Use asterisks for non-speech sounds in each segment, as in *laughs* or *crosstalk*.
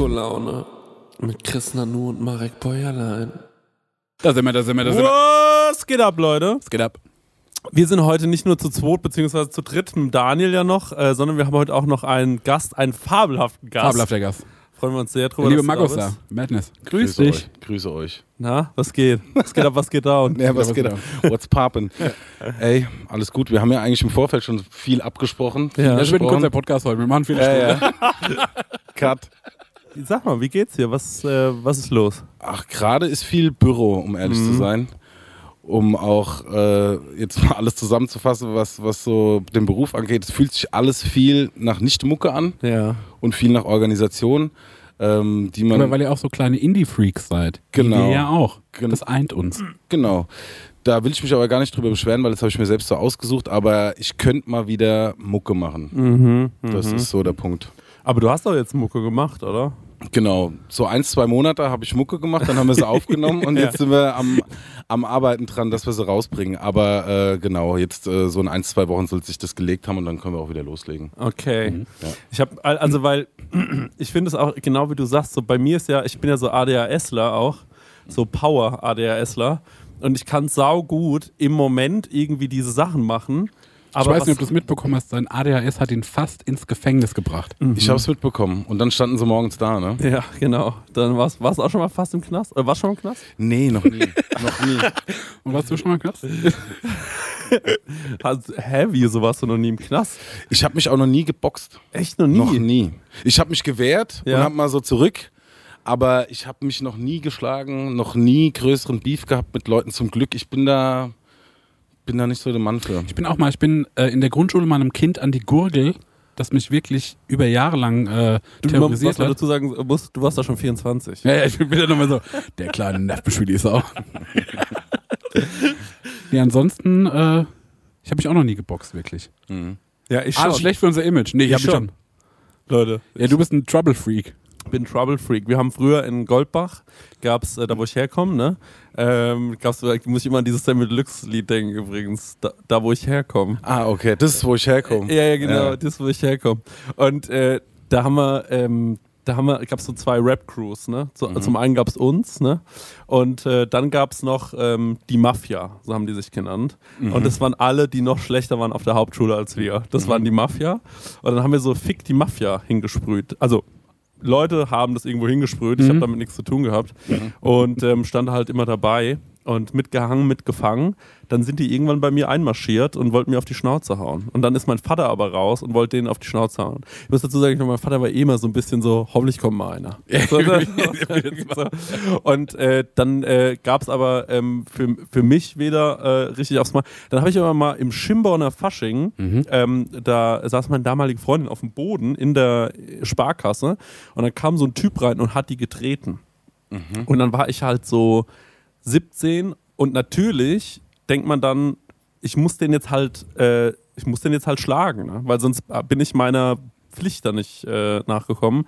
Disco-Laune mit Chris Nanu und Marek Bäuerlein. Da sind wir, da sind wir, da sind wir. Was geht ab, Leute? Es geht ab. Wir sind heute nicht nur zu zweit beziehungsweise zu dritt mit Daniel ja noch, äh, sondern wir haben heute auch noch einen Gast, einen fabelhaften Gast. Fabelhafter Gast. Freuen wir uns sehr drüber. Liebe Markus da. Madness. Grüß dich. Euch. Grüße euch. Na, was geht? Was geht ab, was geht down? *laughs* Ja, was geht ab? What's poppin'? Ey, alles gut. Wir haben ja eigentlich im Vorfeld schon viel abgesprochen. Viel Ja. Das wird ein kurzer Podcast heute. Wir machen viele Ja, Stunden. ja. *laughs* Cut. Sag mal, wie geht's hier? Was, äh, was ist los? Ach, gerade ist viel Büro, um ehrlich Mhm. zu sein. Um auch äh, jetzt mal alles zusammenzufassen, was, was so den Beruf angeht. Es fühlt sich alles viel nach Nicht-Mucke an Ja. und viel nach Organisation, ähm, die man. Weil ihr auch so kleine Indie-Freaks seid. Genau. Wie wir ja auch. Gen- Das eint uns. Genau. Da will ich mich aber gar nicht drüber beschweren, weil das habe ich mir selbst so ausgesucht. Aber ich könnte mal wieder Mucke machen. Mhm, Das mhm. ist so der Punkt. Aber du hast doch jetzt Mucke gemacht, oder? Genau, so ein, zwei Monate habe ich Mucke gemacht, dann haben wir sie *laughs* aufgenommen und jetzt sind wir am, am Arbeiten dran, dass wir sie rausbringen. Aber äh, genau, jetzt äh, so in ein, zwei Wochen soll sich das gelegt haben und dann können wir auch wieder loslegen. Okay. Mhm, Ja. Ich habe also weil *clears throat* ich finde es auch genau wie du sagst, so bei mir ist ja, ich bin ja so ADHSler auch, so Power ADHSler und ich kann sau gut im Moment irgendwie diese Sachen machen. Ich Aber weiß was, nicht, ob du es mitbekommen hast. Sein ADHS hat ihn fast ins Gefängnis gebracht. Ich habe es mitbekommen und dann standen sie morgens da, ne? ja, genau. Dann warst du auch schon mal fast im Knast? Oder warst du schon im Knast? Nee, noch nie. *laughs* noch nie. Und warst du schon mal krass? *laughs* Also, hä, wie, so warst du noch nie im Knast? Ich habe mich auch noch nie geboxt. Echt noch nie? Noch nie. Ich habe mich gewehrt Ja. und habe mal so zurück. Aber ich habe mich noch nie geschlagen, noch nie größeren Beef gehabt mit Leuten. Zum Glück, ich bin da, bin da nicht so der Mann für. Ich bin auch mal, ich bin äh, in der Grundschule meinem Kind an die Gurgel, das mich wirklich über Jahre lang äh, Du, terrorisiert was man hat. dazu sagen muss, du warst da schon 24. Ja, ja, ich bin wieder nochmal so, der kleine Nervbeschwili ist auch. *laughs* ja, ansonsten, äh, ich habe mich auch noch nie geboxt, wirklich. Mhm. Ja, ich Ah, das ist schlecht für unser Image. Nee, ich Ich hab schon. schon. Leute. Ja, du bist ein Trouble Freak. Bin Trouble Freak. Wir haben früher in Goldbach, gab's, äh, da wo ich herkomme, ne, ähm, gab's, muss ich immer an dieses Sam Deluxe Lied denken übrigens, da, da wo ich herkomme. Ah, okay, das ist, wo ich herkomme. Ja, ja, genau, Ja. das wo ich herkomme. Und äh, da haben wir, ähm, da haben wir, gab's so zwei Rap-Crews, ne? So, Mhm. Zum einen gab's uns, ne? Und äh, dann gab's noch ähm, die Mafia, so haben die sich genannt. Mhm. Und das waren alle, die noch schlechter waren auf der Hauptschule als wir. Das Mhm. waren die Mafia. Und dann haben wir so Fick die Mafia hingesprüht. Also Leute haben das irgendwo hingesprüht. Ich habe damit nichts zu tun gehabt. Und ähm, stand halt immer dabei und mitgehangen, mitgefangen. Dann sind die irgendwann bei mir einmarschiert und wollten mir auf die Schnauze hauen. Und dann ist mein Vater aber raus und wollte denen auf die Schnauze hauen. Ich muss dazu sagen, mein Vater war eh immer so ein bisschen so, hoffentlich kommt mal einer. *laughs* Und äh, dann äh, gab es aber ähm, für, für mich wieder äh, richtig aufs Mal. Dann habe ich aber mal im Schimborner Fasching, ähm, da saß meine damalige Freundin auf dem Boden in der Sparkasse und dann kam so ein Typ rein und hat die getreten. Und dann war ich halt so 17 und natürlich denkt man dann, ich muss den jetzt halt, äh, ich muss den jetzt halt schlagen, ne? weil sonst bin ich meiner Pflicht da nicht äh, nachgekommen.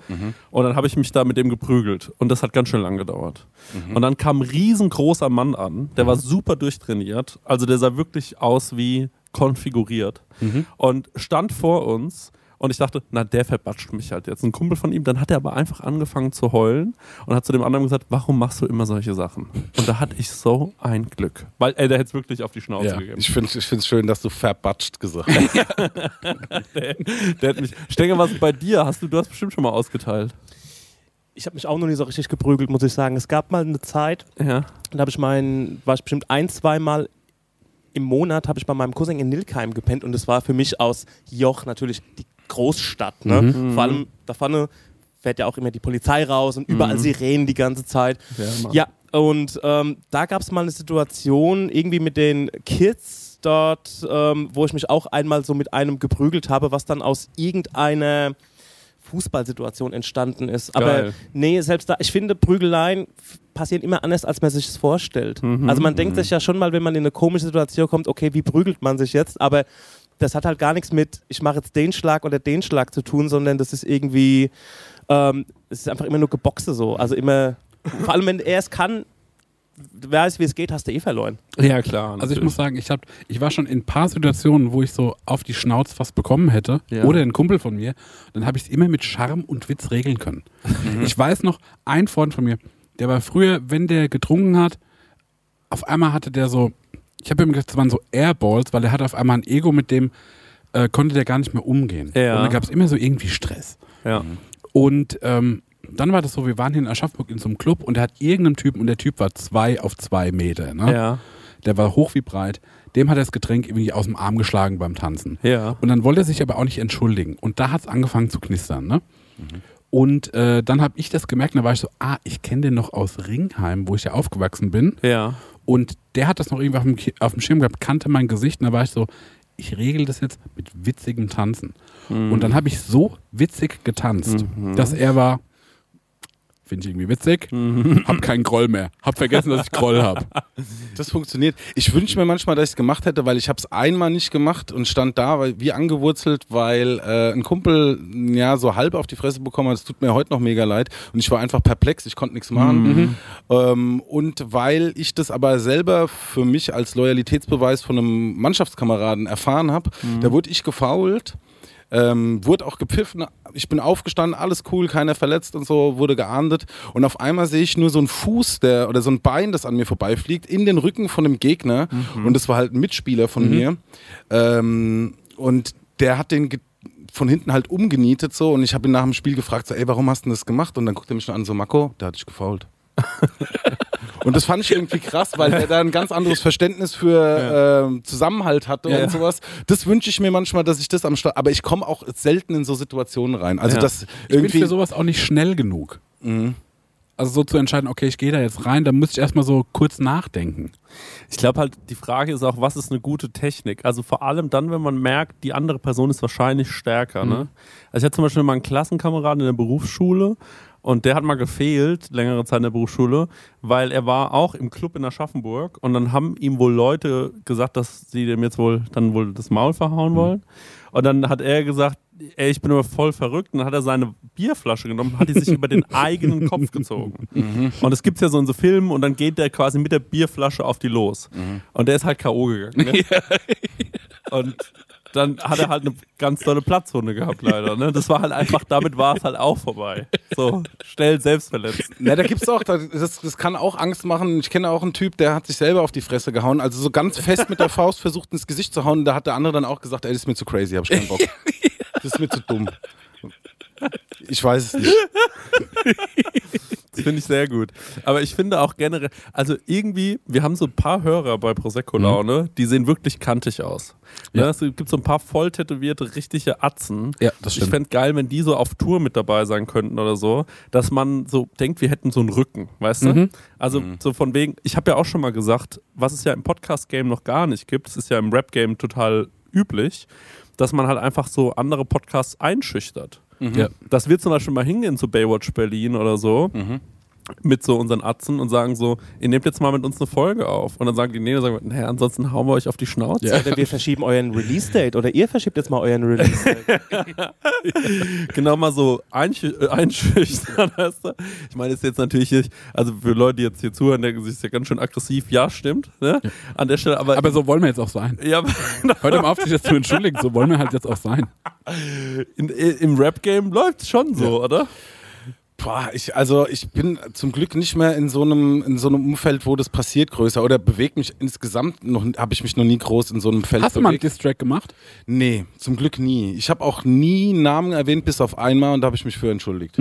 Und dann habe ich mich da mit dem geprügelt. Und das hat ganz schön lang gedauert. Und dann kam ein riesengroßer Mann an, der war super durchtrainiert. Also der sah wirklich aus wie konfiguriert. Und stand vor uns. Und ich dachte, na, der verbatscht mich halt jetzt. Ein Kumpel von ihm, dann hat er aber einfach angefangen zu heulen und hat zu dem anderen gesagt, warum machst du immer solche Sachen? Und da hatte ich so ein Glück. Weil, ey, der hätte es wirklich auf die Schnauze Ja. gegeben. Ich finde es ich schön, dass du verbatscht gesagt *laughs* hast. Der, der hat mich. Stenger, was bei dir? Hast du, du hast bestimmt schon mal ausgeteilt. Ich habe mich auch noch nie so richtig geprügelt, muss ich sagen. Es gab mal eine Zeit, Ja. da habe ich meinen, war ich bestimmt ein, zweimal im Monat habe ich bei meinem Cousin in Nilkheim gepennt und das war für mich aus Joch natürlich die Großstadt. Ne? Mhm. Vor allem da vorne fährt ja auch immer die Polizei raus und überall Sirenen die ganze Zeit. Ja. Ja, und ähm, da gab es mal eine Situation irgendwie mit den Kids dort, ähm, wo ich mich auch einmal so mit einem geprügelt habe, was dann aus irgendeiner Fußballsituation entstanden ist. Aber Geil. nee, selbst da, ich finde, Prügeleien passieren immer anders, als man sich es vorstellt. Mhm. Also man denkt sich ja schon mal, wenn man in eine komische Situation kommt, okay, wie prügelt man sich jetzt? Aber das hat halt gar nichts mit, ich mache jetzt den Schlag oder den Schlag zu tun, sondern das ist irgendwie, ähm, es ist einfach immer nur Geboxe so. Also immer, vor allem wenn er es kann, weißt, wie es geht, hast du eh verloren. Ja, klar. Also ich muss sagen, ich, hab, ich war schon in ein paar Situationen, wo ich so auf die Schnauze fast bekommen hätte. Ja. Oder ein Kumpel von mir. Dann habe ich es immer mit Charme und Witz regeln können. Ich weiß noch, ein Freund von mir, der war früher, wenn der getrunken hat, auf einmal hatte der so, ich habe ihm gesagt, das waren so Airballs, weil er hatte auf einmal ein Ego, mit dem äh, konnte der gar nicht mehr umgehen. Ja. Und da gab es immer so irgendwie Stress. Ja. Und ähm, dann war das so, wir waren hier in Aschaffenburg in so einem Club und der hat irgendeinen Typen und der Typ war zwei auf zwei Meter. Ne? Ja. Der war hoch wie breit. Dem hat er das Getränk irgendwie aus dem Arm geschlagen beim Tanzen. Ja. Und dann wollte er sich aber auch nicht entschuldigen. Und da hat es angefangen zu knistern. Ne? Und äh, dann habe ich das gemerkt und da war ich so, ah, ich kenne den noch aus Ringheim, wo ich ja aufgewachsen bin. Ja. Und der hat das noch irgendwie auf dem, auf dem Schirm gehabt, kannte mein Gesicht und da war ich so, ich regel das jetzt mit witzigem Tanzen. Und dann habe ich so witzig getanzt, dass er war, finde ich irgendwie witzig, hab keinen Groll mehr, hab vergessen, dass ich Groll habe. *laughs* Das funktioniert. Ich wünsche mir manchmal, dass ich es gemacht hätte, weil ich habe es einmal nicht gemacht und stand da weil, wie angewurzelt, weil äh, ein Kumpel ja so halb auf die Fresse bekommen hat. Es tut mir heute noch mega leid und ich war einfach perplex. Ich konnte nichts machen. Ähm, und weil ich das aber selber für mich als Loyalitätsbeweis von einem Mannschaftskameraden erfahren habe, da wurde ich gefault. Ähm, wurde auch gepfiffen, ich bin aufgestanden, alles cool, keiner verletzt und so, wurde geahndet. Und auf einmal sehe ich nur so einen Fuß der, oder so ein Bein, das an mir vorbeifliegt, in den Rücken von einem Gegner. Und das war halt ein Mitspieler von mir. Ähm, und der hat den von hinten halt umgenietet so. Und ich habe ihn nach dem Spiel gefragt, so, ey, warum hast du denn das gemacht? Und dann guckt er mich schon an, so, Marco, da hatte ich gefault. *laughs* und das fand ich irgendwie krass, weil er da ein ganz anderes Verständnis für ähm, Zusammenhalt hatte Ja, und ja. sowas. Das wünsche ich mir manchmal, dass ich das am Start, aber ich komme auch selten in so Situationen rein. Also Ja. das Ich bin irgendwie für sowas auch nicht schnell genug. Also so zu entscheiden, okay, ich gehe da jetzt rein, da muss ich erstmal so kurz nachdenken. Ich glaube halt, die Frage ist auch, was ist eine gute Technik? Also vor allem dann, wenn man merkt, die andere Person ist wahrscheinlich stärker. Ne? Also ich hatte zum Beispiel mal einen Klassenkameraden in der Berufsschule und der hat mal gefehlt, längere Zeit in der Berufsschule, weil er war auch im Club in Aschaffenburg und dann haben ihm wohl Leute gesagt, dass sie dem jetzt wohl dann wohl das Maul verhauen wollen. Und dann hat er gesagt, ey, ich bin aber voll verrückt. Und dann hat er seine Bierflasche genommen, hat die sich über den *laughs* eigenen Kopf gezogen. Und das gibt's ja so in so Filmen und dann geht der quasi mit der Bierflasche auf die los. Und der ist halt K.O. gegangen. Ne? *laughs* Und dann hat er halt eine ganz tolle Platzwunde gehabt, leider. Ne? Das war halt einfach, damit war es halt auch vorbei. So, schnell selbstverletzt. Na, da gibt's auch, das, das kann auch Angst machen. Ich kenne auch einen Typ, der hat sich selber auf die Fresse gehauen. Also so ganz fest mit der Faust versucht ins Gesicht zu hauen. Da hat der andere dann auch gesagt, ey, das ist mir zu crazy, hab ich keinen Bock. Das ist mir zu dumm. Ich weiß es nicht. Das finde ich sehr gut. Aber ich finde auch generell, also irgendwie, wir haben so ein paar Hörer bei Prosecco Laune, die sehen wirklich kantig aus. Ne? Ja. Es gibt so ein paar voll tätowierte, richtige Atzen. Ja, das Ich fände geil, wenn die so auf Tour mit dabei sein könnten oder so, dass man so denkt, wir hätten so einen Rücken, weißt du? Also so von wegen, ich habe ja auch schon mal gesagt, was es ja im Podcast-Game noch gar nicht gibt, es ist ja im Rap-Game total üblich, dass man halt einfach so andere Podcasts einschüchtert. Ja. Dass wir zum Beispiel mal hingehen zu Baywatch Berlin oder so mit so unseren Atzen und sagen so, ihr nehmt jetzt mal mit uns eine Folge auf. Und dann sagen die, nee, dann sagen wir, naja, ansonsten hauen wir euch auf die Schnauze. Oder wir verschieben euren Release-Date oder ihr verschiebt jetzt mal euren Release-Date. *laughs* *laughs* genau mal so einsch äh, einschüchtern, *laughs* weißt du? Ich meine, ist jetzt natürlich, nicht- also für Leute, die jetzt hier zuhören, denken sich, ist ja ganz schön aggressiv. Ja, stimmt, ne? An der Stelle, aber... Aber so wollen wir jetzt auch sein. ja, aber Hört mal auf, sich jetzt zu entschuldigen, so wollen wir halt jetzt auch sein. in, im Rap-Game läuft es schon so, oder? Boah, ich, also ich bin zum Glück nicht mehr in so einem, in so einem Umfeld, wo das passiert größer oder bewegt mich insgesamt noch, habe ich mich noch nie groß in so einem Feld Hast du mal einen bewegt. Distrack gemacht? Nee, zum Glück nie. Ich habe auch nie Namen erwähnt, bis auf einmal und da habe ich mich für entschuldigt.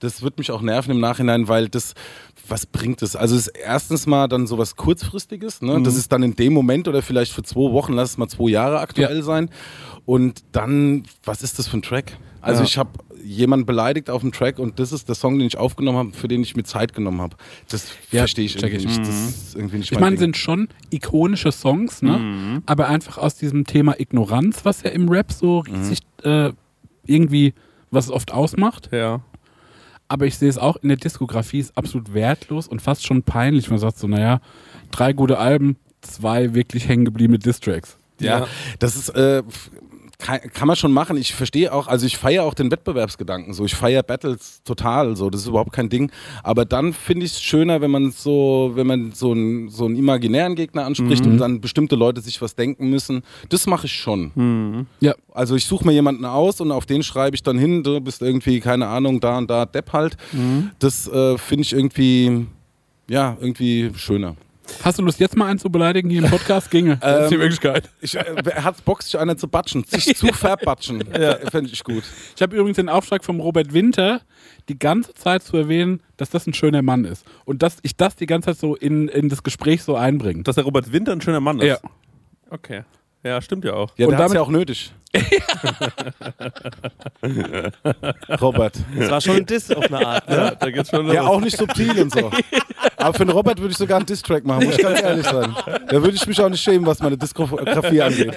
Das wird mich auch nerven im Nachhinein, weil das, was bringt es? Also es ist erstens mal dann sowas kurzfristiges, ne? Das ist dann in dem Moment oder vielleicht für zwei Wochen, lass es mal zwei Jahre aktuell Ja. sein. Und dann, was ist das für ein Track? Also Ja. ich habe jemanden beleidigt auf dem Track und das ist der Song, den ich aufgenommen habe, für den ich mir Zeit genommen habe. Das Ja, verstehe ich irgendwie ich. nicht. Das ist irgendwie nicht Ich mein meine, sind schon ikonische Songs, ne? Aber einfach aus diesem Thema Ignoranz, was ja im Rap so riesig äh, irgendwie was es oft ausmacht. Ja. Aber ich sehe es auch in der Diskografie ist absolut wertlos und fast schon peinlich. Man sagt so, naja, drei gute Alben, zwei wirklich hängen gebliebene Distracks. Ja, das ist, äh, kann, kann man schon machen. Ich verstehe auch, also ich feiere auch den Wettbewerbsgedanken so. Ich feiere Battles total so. Das ist überhaupt kein Ding. Aber dann finde ich es schöner, wenn man so, wenn man so einen, so einen imaginären Gegner anspricht und dann bestimmte Leute sich was denken müssen. Das mache ich schon. Ja. Also ich suche mir jemanden aus und auf den schreibe ich dann hin, du bist irgendwie, keine Ahnung, da und da Depp halt. Das äh, finde ich irgendwie, ja, irgendwie schöner. Hast du Lust, jetzt mal einen zu beleidigen hier im Podcast? Ginge. Das *laughs* ist die Ähm, Möglichkeit. Ich, äh, er hat Bock, sich einer zu batschen, sich *laughs* zu verbatschen. ja. Fände ich gut. Ich habe übrigens den Auftrag vom Robert Winter, die ganze Zeit zu erwähnen, dass das ein schöner Mann ist. Und dass ich das die ganze Zeit so in, in das Gespräch so einbringe. Dass der Robert Winter ein schöner Mann ist. Ja. Okay. Ja, stimmt ja auch. Ja, Und der hat's damit- ja auch nötig. *laughs* Robert. Das war schon ein Diss auf eine Art. Ne? Ja, da geht's schon los. Ja, auch nicht subtil und so. *laughs* Aber für den Robert würde ich sogar einen Distrack machen, muss ich ganz ehrlich sein. Da würde ich mich auch nicht schämen, was meine Diskografie *laughs* angeht.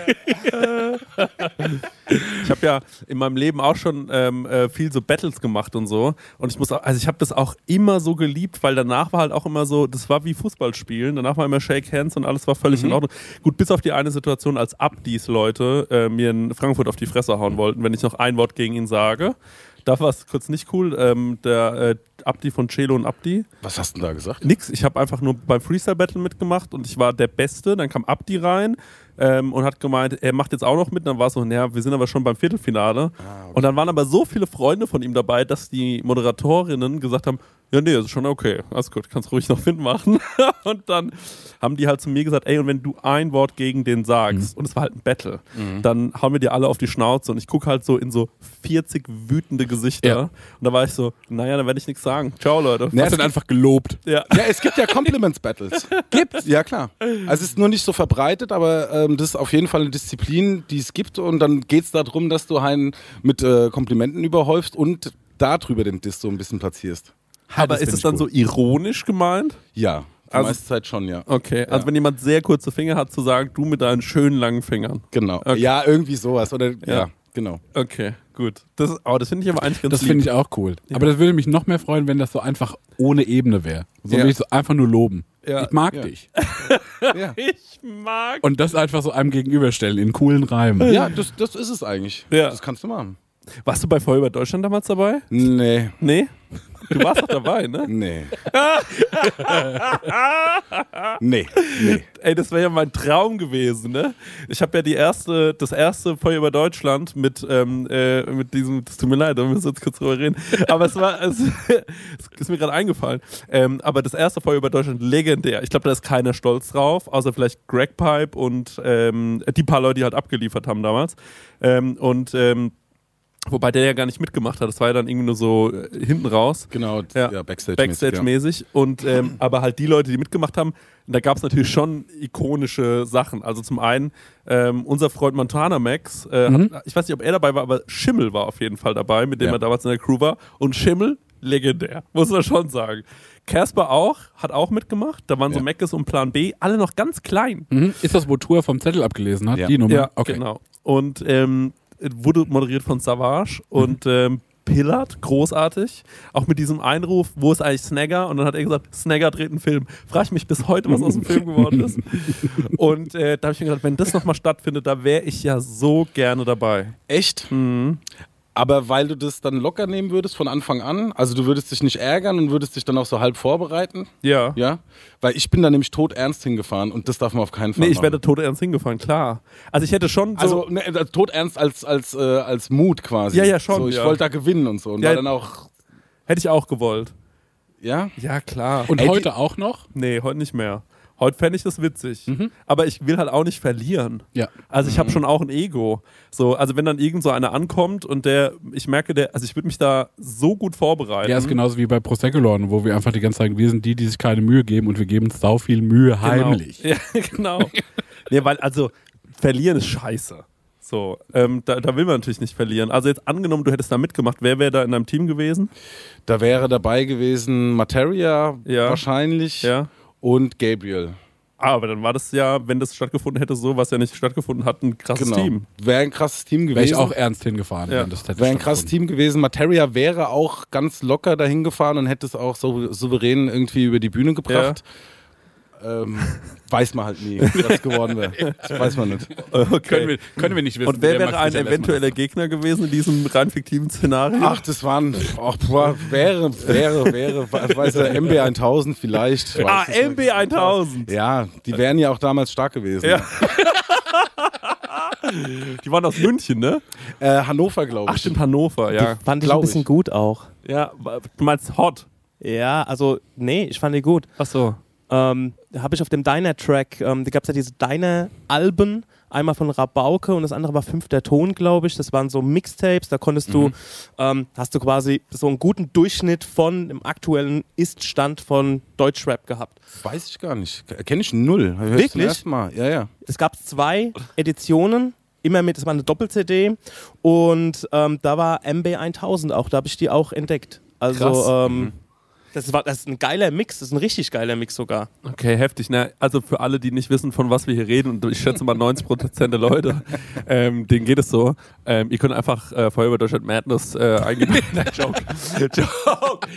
Ich habe ja in meinem Leben auch schon ähm, äh, viel so Battles gemacht und so. Und ich muss auch, also ich habe das auch immer so geliebt, weil danach war halt auch immer so, das war wie Fußballspielen. Danach war immer Shake Hands und alles war völlig in Ordnung. Gut, bis auf die eine Situation, als Abdies Leute äh, mir in Frankfurt auf die Fresse hauen wollten, wenn ich noch ein Wort gegen ihn sage. Da war es kurz nicht cool. Ähm, der äh, Abdi von Celo und Abdi. Was hast du denn da gesagt? Nix, ich habe einfach nur beim Freestyle Battle mitgemacht und ich war der Beste. Dann kam Abdi rein ähm, und hat gemeint, er macht jetzt auch noch mit. Dann war es so, naja, wir sind aber schon beim Viertelfinale. Und dann waren aber so viele Freunde von ihm dabei, dass die Moderatorinnen gesagt haben, ja, nee, das ist schon okay. Alles gut, kannst ruhig noch *laughs* mitmachen. und dann haben die halt zu mir gesagt, ey, und wenn du ein Wort gegen den sagst, und es war halt ein Battle, dann hauen wir dir alle auf die Schnauze. Und ich gucke halt so in so 40 wütende Gesichter. Ja. Und da war ich so, naja, dann werde ich nichts sagen. Ciao, Leute. Ja, Hast du einfach gelobt. Ja. Ja, es gibt ja Compliments-Battles. Gibt's? Ja, klar. Also es ist nur nicht so verbreitet, aber ähm, das ist auf jeden Fall eine Disziplin, die es gibt. Und dann geht es darum, dass du einen mit äh, Komplimenten überhäufst und darüber den Diss so ein bisschen platzierst. Aber das ist es dann gut. so ironisch gemeint? Ja, die Also- meiste Zeit schon, ja. Okay, also wenn jemand sehr kurze Finger hat, zu sagen, du mit deinen schönen langen Fingern. Genau. Okay. Ja, irgendwie sowas. Oder ja, Ja. genau. Okay, gut. Das, aber das finde ich aber eigentlich ganz Das finde ich auch cool. Aber das würde mich noch mehr freuen, wenn das so einfach ohne Ebene wäre. So Ja. will ich so einfach nur loben. Ja. Ich mag Ja. dich. *laughs* Ja, Ich mag. Und das einfach so einem gegenüberstellen in coolen Reimen. ja das, das ist es eigentlich. Ja. Das kannst du machen. Warst du bei Feuer über Deutschland damals dabei? Nee, Nee? Du warst doch dabei, ne? nee. *laughs* nee, nee. Ey, das wäre ja mein Traum gewesen, ne? Ich habe ja die erste, das erste Feuer über Deutschland mit, ähm, äh, mit diesem, das tut mir leid, da müssen wir jetzt kurz drüber reden. Aber es war, es, *laughs* es ist mir gerade eingefallen. Ähm, aber das erste Feuer über Deutschland legendär. Ich glaube, da ist keiner stolz drauf, außer vielleicht Greg Pipe und ähm, die paar Leute, die halt abgeliefert haben damals. Ähm, und ähm, wobei der ja gar nicht mitgemacht hat. Das war ja dann irgendwie nur so äh, hinten raus. Genau, Ja. ja, Backstage. Backstage-mäßig. Und ähm, *clears throat* aber halt die Leute, die mitgemacht haben, da gab es natürlich schon ikonische Sachen. Also zum einen ähm, unser Freund Montana Max, äh, hat, ich weiß nicht, ob er dabei war, aber Schimmel war auf jeden Fall dabei, mit dem Ja. er damals in der Crew war. Und Schimmel, legendär, *laughs* muss man schon sagen. Casper auch, hat auch mitgemacht. Da waren so Ja. Meckes und Plan B, alle noch ganz klein. Mhm. Ist das, wo Tour vom Zettel abgelesen hat? Ja. Die Nummer? Ja, okay. genau. Und ähm, wurde moderiert von Savage und ähm, Pillard, großartig. Auch mit diesem Einruf, wo ist eigentlich Snagger? Und dann hat er gesagt, Snagger dreht einen Film. Frage ich mich bis heute, was aus dem Film geworden ist. *laughs* Und äh, da habe ich mir gedacht, wenn das nochmal stattfindet, da wäre ich ja so gerne dabei. Echt? Mhm. Aber weil du das dann locker nehmen würdest von Anfang an, also du würdest dich nicht ärgern und würdest dich dann auch so halb vorbereiten, Ja. ja? Weil ich bin da nämlich tot ernst hingefahren und das darf man auf keinen Fall Nee, ich machen. wäre tot ernst hingefahren, klar. Also ich hätte schon so. also ne, äh, tot ernst als, als, äh, als Mut quasi. Ja, ja, schon, So, ich ja. wollte da gewinnen und so. Und Ja. war dann auch, hätte ich auch gewollt. ja? Ja, klar. Und Ey, heute auch noch? nee, heute nicht mehr. Heute fände ich das witzig. Mhm. Aber ich will halt auch nicht verlieren. Ja. Also ich habe schon auch ein Ego. So, also wenn dann irgend so einer ankommt und der, ich merke, der, also ich würde mich da so gut vorbereiten. Ja, ist genauso wie bei Prosecolon, wo wir einfach die ganze Zeit sagen, wir sind die, die sich keine Mühe geben und wir geben uns sau viel Mühe heimlich. Genau. Ja, *laughs* genau. nee, weil, also, verlieren ist scheiße. So, ähm, da, da will man natürlich nicht verlieren. Also jetzt angenommen, du hättest da mitgemacht, wer wäre da in deinem Team gewesen? Da wäre dabei gewesen Materia Ja. wahrscheinlich Ja. Und Gabriel. Ah, aber dann war das ja, wenn das stattgefunden hätte, so, was ja nicht stattgefunden hat, ein krasses Genau. Team. Wäre ein krasses Team gewesen. Wäre ich auch ernst hingefahren, Ja. wenn das hätte Wäre ein krasses. Team gewesen. Materia wäre auch ganz locker dahin gefahren und hätte es auch so souverän irgendwie über die Bühne gebracht. Ähm, weiß man halt nie, was geworden wäre. Das weiß man nicht. Können, wir, können wir nicht wissen. Und wer wäre ein eventueller Gegner gewesen in diesem rein fiktiven Szenario? Ach, das waren, ach, boah, wäre, wäre, wäre, weiß der MB 1000 vielleicht. ich weiß ah, es nicht. MB 1000. Ja, die wären ja auch damals stark gewesen. Ja. *laughs* Die waren aus München, ne? Äh, Hannover, glaube Ach, ich. stimmt, Hannover, ja. Fand ich glaub ein bisschen ich. gut auch. Ja, du meinst Hot. Ja, also, nee, ich fand die gut. Ach so. Ähm, da habe ich auf dem Diner-Track, ähm, da gab es ja diese Diner-Alben, einmal von Rabauke und das andere war Fünfter Ton, glaube ich. Das waren so Mixtapes, da konntest du, ähm, hast du quasi so einen guten Durchschnitt von dem aktuellen Ist-Stand von Deutschrap gehabt. Weiß ich gar nicht. Kenne ich null. Hör ich Wirklich? Mal. Ja, ja. Es gab zwei Editionen, immer mit, es war eine Doppel-CD und ähm, da war MB 1000 auch, da habe ich die auch entdeckt. Also, ähm, das, war, das ist ein geiler Mix, das ist ein richtig geiler Mix sogar. Okay, heftig. Ne? Also für alle, die nicht wissen, von was wir hier reden, und ich schätze mal 90% der Leute, *laughs* ähm, denen geht es so. Ähm, ihr könnt einfach äh, Feuer über Deutschland Madness äh, eingeben. *laughs* Nein, Joke. Joke.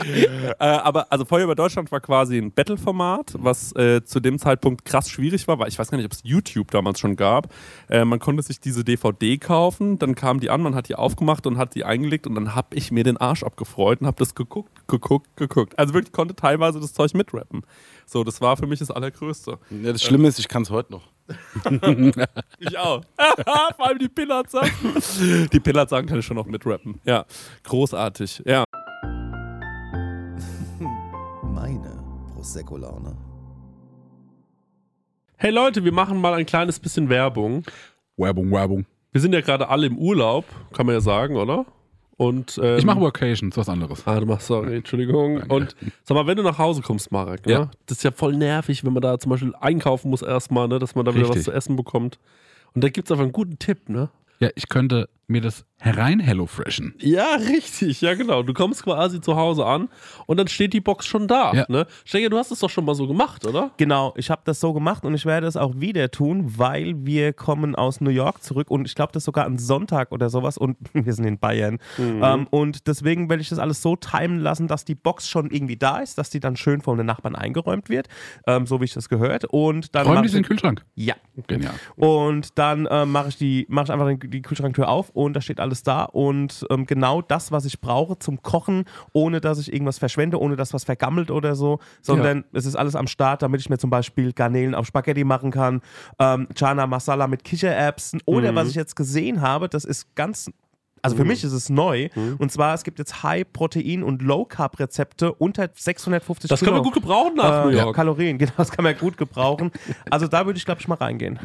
äh, aber also Feuer über Deutschland war quasi ein Battle-Format, was äh, zu dem Zeitpunkt krass schwierig war, weil ich weiß gar nicht, ob es YouTube damals schon gab. Äh, man konnte sich diese DVD kaufen, dann kam die an, man hat die aufgemacht und hat die eingelegt und dann habe ich mir den Arsch abgefreut und habe das geguckt, geguckt, geguckt. Also wirklich konnte teilweise das Zeug mitrappen. So, das war für mich das Allergrößte. ja das Schlimme ist, ich kann es heute noch. *laughs* Ich auch. *laughs* Vor allem die Pillard sagen. *laughs* Die Pillard sagen kann ich schon noch mitrappen. Ja, großartig. Ja. Meine Prosecco-Laune. Hey Leute, wir machen mal ein kleines bisschen Werbung. Werbung, Werbung. Wir sind ja gerade alle im Urlaub, kann man ja sagen, oder? Und, ähm, Ich mache Workations, was anderes. Ah, du machst, sorry, Entschuldigung. Und sag mal, wenn du nach Hause kommst, Marek, ne? Ja. das ist ja voll nervig, wenn man da zum Beispiel einkaufen muss erstmal, ne? dass man da wieder was Richtig. zu essen bekommt. Und da gibt es einfach einen guten Tipp, ne? Ja, ich könnte mir das herein HelloFreshen. Ja, richtig, ja genau. Du kommst quasi zu Hause an und dann steht die Box schon da. Ja. Ne? Steiger, du hast es doch schon mal so gemacht, oder? Genau, ich habe das so gemacht und ich werde es auch wieder tun, weil wir kommen aus New York zurück und ich glaube, das ist sogar ein Sonntag oder sowas und *laughs* wir sind in Bayern. Ähm, und deswegen werde ich das alles so timen lassen, dass die Box schon irgendwie da ist, dass die dann schön von den Nachbarn eingeräumt wird, ähm, so wie ich das gehört. Und dann Räum mach die in den Kühlschrank. ja. Genial. Und dann ähm, mache ich, die, mach ich einfach die, die Kühlschranktür auf und da steht alles da. Und ähm, genau das, was ich brauche zum Kochen, ohne dass ich irgendwas verschwende, ohne dass was vergammelt oder so, sondern es ist alles am Start, damit ich mir zum Beispiel Garnelen auf Spaghetti machen kann, ähm, Chana Masala mit Kichererbsen oder was ich jetzt gesehen habe, das ist ganz. Also für mich ist es neu. Und zwar, es gibt jetzt High-Protein- und Low-Carb-Rezepte unter 650 Das können wir Kilo. gut gebrauchen nach Äh, New York. Kalorien, *laughs* genau, das kann man gut gebrauchen. Also da würde ich, glaube ich, mal reingehen.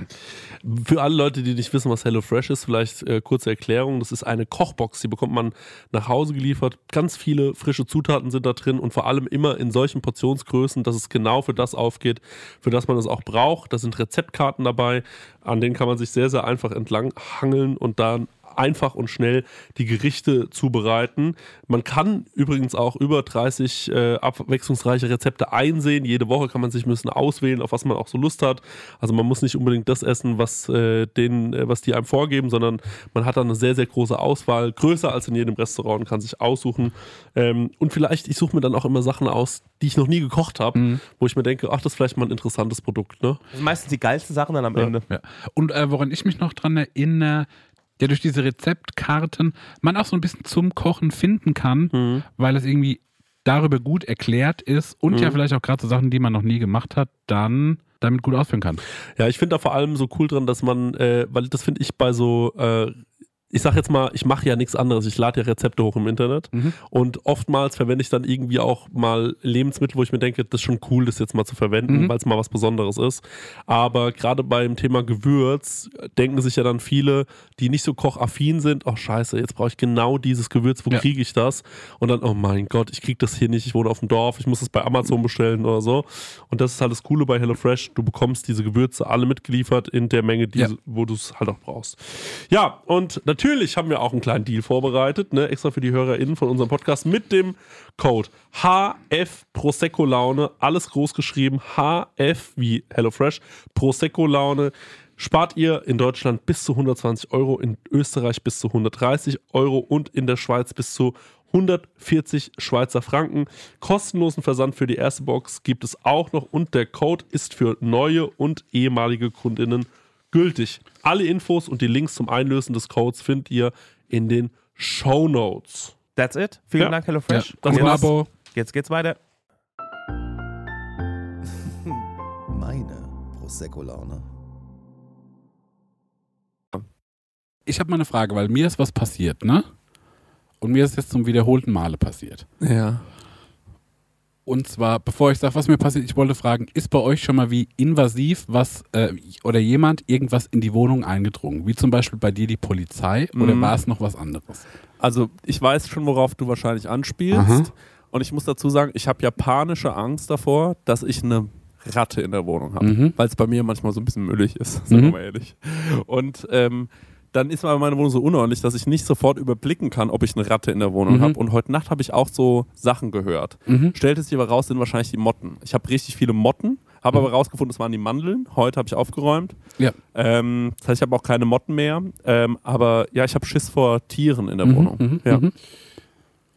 Für alle Leute, die nicht wissen, was HelloFresh ist, vielleicht äh, kurze Erklärung. Das ist eine Kochbox, die bekommt man nach Hause geliefert. Ganz viele frische Zutaten sind da drin und vor allem immer in solchen Portionsgrößen, dass es genau für das aufgeht, für das man es auch braucht. Da sind Rezeptkarten dabei, an denen kann man sich sehr, sehr einfach entlang hangeln und dann einfach und schnell die Gerichte zubereiten. Man kann übrigens auch über 30 äh, abwechslungsreiche Rezepte einsehen. Jede Woche kann man sich ein bisschen auswählen, auf was man auch so Lust hat. Also man muss nicht unbedingt das essen, was, äh, den, äh, was die einem vorgeben, sondern man hat dann eine sehr, sehr große Auswahl, größer als in jedem Restaurant und kann sich aussuchen. Ähm, und vielleicht, ich suche mir dann auch immer Sachen aus, die ich noch nie gekocht habe, wo ich mir denke, ach, das ist vielleicht mal ein interessantes Produkt. Ne? Das sind meistens die geilsten Sachen dann am Ende. Ja. Und äh, woran ich mich noch dran erinnere, ja, durch diese Rezeptkarten man auch so ein bisschen zum Kochen finden kann, weil es irgendwie darüber gut erklärt ist und ja vielleicht auch gerade so Sachen, die man noch nie gemacht hat, dann damit gut ausführen kann. Ja, ich finde da vor allem so cool dran, dass man, äh, weil das finde ich bei so, äh, ich sag jetzt mal, ich mache ja nichts anderes, ich lade ja Rezepte hoch im Internet und oftmals verwende ich dann irgendwie auch mal Lebensmittel, wo ich mir denke, das ist schon cool, das jetzt mal zu verwenden, weil es mal was Besonderes ist. Aber gerade beim Thema Gewürz denken sich ja dann viele, die nicht so kochaffin sind, oh scheiße, jetzt brauche ich genau dieses Gewürz, wo Ja. kriege ich das? Und dann, oh mein Gott, ich kriege das hier nicht, ich wohne auf dem Dorf, ich muss es bei Amazon bestellen oder so. Und das ist halt das Coole bei HelloFresh, du bekommst diese Gewürze alle mitgeliefert in der Menge, die, Ja. wo du es halt auch brauchst. Ja, und natürlich haben wir auch einen kleinen Deal vorbereitet, ne, extra für die HörerInnen von unserem Podcast mit dem Code HF Prosecco Laune, alles groß geschrieben, HF wie HelloFresh, Prosecco Laune. Spart ihr in Deutschland bis zu 120 Euro, in Österreich bis zu 130 Euro und in der Schweiz bis zu 140 Schweizer Franken. Kostenlosen Versand für die erste Box gibt es auch noch und der Code ist für neue und ehemalige Kundinnen gültig. Alle Infos und die Links zum Einlösen des Codes findet ihr in den Show Notes. That's it. Vielen Ja. Dank, HelloFresh. Das Und war's. jetzt, Abo. jetzt geht's weiter. *laughs* Meine Prosecco-Laune. Ich habe mal eine Frage, weil mir ist was passiert, ne? Und mir ist jetzt zum wiederholten Male passiert. Ja. Und zwar, bevor ich sage, was mir passiert, ich wollte fragen, ist bei euch schon mal wie invasiv was äh, oder jemand irgendwas in die Wohnung eingedrungen? Wie zum Beispiel bei dir die Polizei oder Mhm. war es noch was anderes? Also ich weiß schon, worauf du wahrscheinlich anspielst. Aha. Und ich muss dazu sagen, ich habe ja panische Angst davor, dass ich eine Ratte in der Wohnung habe. Mhm. Weil es bei mir manchmal so ein bisschen müllig ist, *laughs* sagen wir Mhm. mal ehrlich. Und ähm, dann ist meine Wohnung so unordentlich, dass ich nicht sofort überblicken kann, ob ich eine Ratte in der Wohnung Mhm. habe. Und heute Nacht habe ich auch so Sachen gehört. Mhm. Stellte sich aber raus, sind wahrscheinlich die Motten. Ich habe richtig viele Motten, habe aber rausgefunden, es waren die Mandeln. Heute habe ich aufgeräumt. Ja. Ähm, das heißt, ich habe auch keine Motten mehr. Ähm, aber ja, ich habe Schiss vor Tieren in der Mhm. Wohnung. Mhm. Ja. Mhm.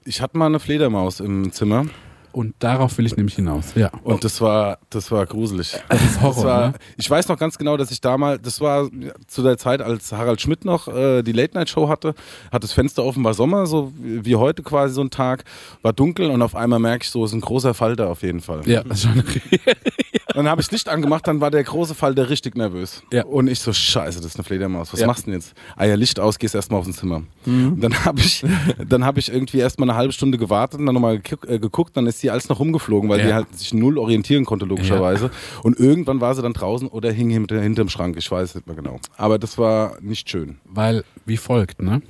Ich hatte mal eine Fledermaus im Zimmer Und darauf will ich nämlich hinaus. Ja. und das war, das war gruselig. *laughs* Das ist Horror. Das war, ne? Ich weiß noch ganz genau, dass ich damals, das war zu der Zeit, als Harald Schmidt noch äh, die Late-Night-Show hatte, hat das Fenster offen, war Sommer, so wie wie heute quasi so ein Tag, war dunkel und auf einmal merke ich so, es ist ein großer Falter auf jeden Fall. Ja, das ist schon *laughs* *laughs* Dann habe ich das Licht angemacht, dann war der große Falter richtig nervös. Ja. Und ich so, scheiße, das ist eine Fledermaus, was Ja. machst du denn jetzt? Ah ja, Licht aus, gehst erstmal auf ins Zimmer. Mhm. Und dann habe ich, dann hab ich irgendwie erstmal eine halbe Stunde gewartet und dann nochmal geguckt, äh, geguckt, dann ist sie alles noch rumgeflogen, weil Ja. die halt sich null orientieren konnte, logischerweise. Und irgendwann war sie dann draußen oder hing hinter, hinterm Schrank, ich weiß nicht mehr genau. Aber das war nicht schön. Weil, wie folgt, ne?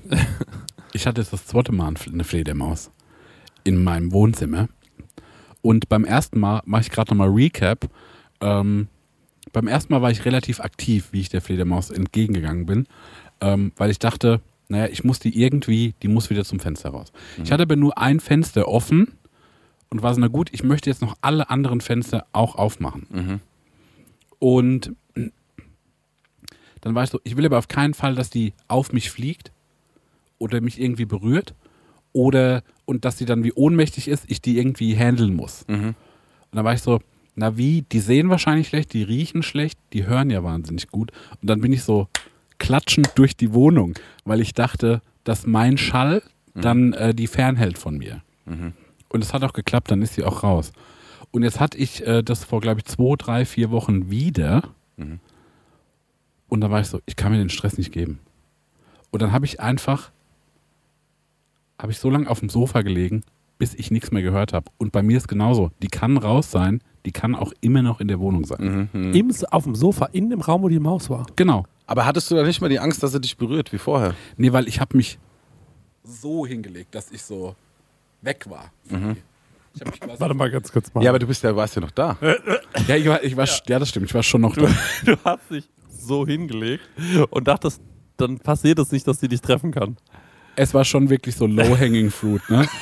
Ich hatte jetzt das zweite Mal eine Fledermaus in meinem Wohnzimmer. Und beim ersten Mal mache ich gerade nochmal Recap. Ähm, beim ersten Mal war ich relativ aktiv, wie ich der Fledermaus entgegengegangen bin, ähm, weil ich dachte, naja, ich muss die irgendwie, die muss wieder zum Fenster raus. Ich hatte aber nur ein Fenster offen und war so, na gut, ich möchte jetzt noch alle anderen Fenster auch aufmachen. Und dann war ich so, ich will aber auf keinen Fall, dass die auf mich fliegt oder mich irgendwie berührt oder und dass sie dann wie ohnmächtig ist, ich die irgendwie handeln muss. Und dann war ich so, na wie, die sehen wahrscheinlich schlecht, die riechen schlecht, die hören ja wahnsinnig gut. Und dann bin ich so klatschend durch die Wohnung, weil ich dachte, dass mein Schall dann äh, die fernhält von mir. Und es hat auch geklappt, dann ist sie auch raus. Und jetzt hatte ich äh, das vor, glaube ich, zwei, drei, vier Wochen wieder. Und da war ich so, ich kann mir den Stress nicht geben. Und dann habe ich einfach, habe ich so lange auf dem Sofa gelegen, bis ich nichts mehr gehört habe. Und bei mir ist genauso. Die kann raus sein, die kann auch immer noch in der Wohnung sein. Im, auf dem Sofa, in dem Raum, wo die Maus war. Genau. Aber hattest du da nicht mehr die Angst, dass sie dich berührt, wie vorher? Nee, weil ich habe mich so hingelegt, dass ich so weg war. Ich hab mich quasi Warte mal ganz kurz mal. Ja, aber du bist ja, warst ja noch da. *laughs* ja, ich war, ich war, ja. das stimmt, ich war schon noch da. *laughs* du hast dich so hingelegt und dachtest, dann passiert es nicht, dass sie dich treffen kann. Es war schon wirklich so low-hanging fruit, ne? *laughs*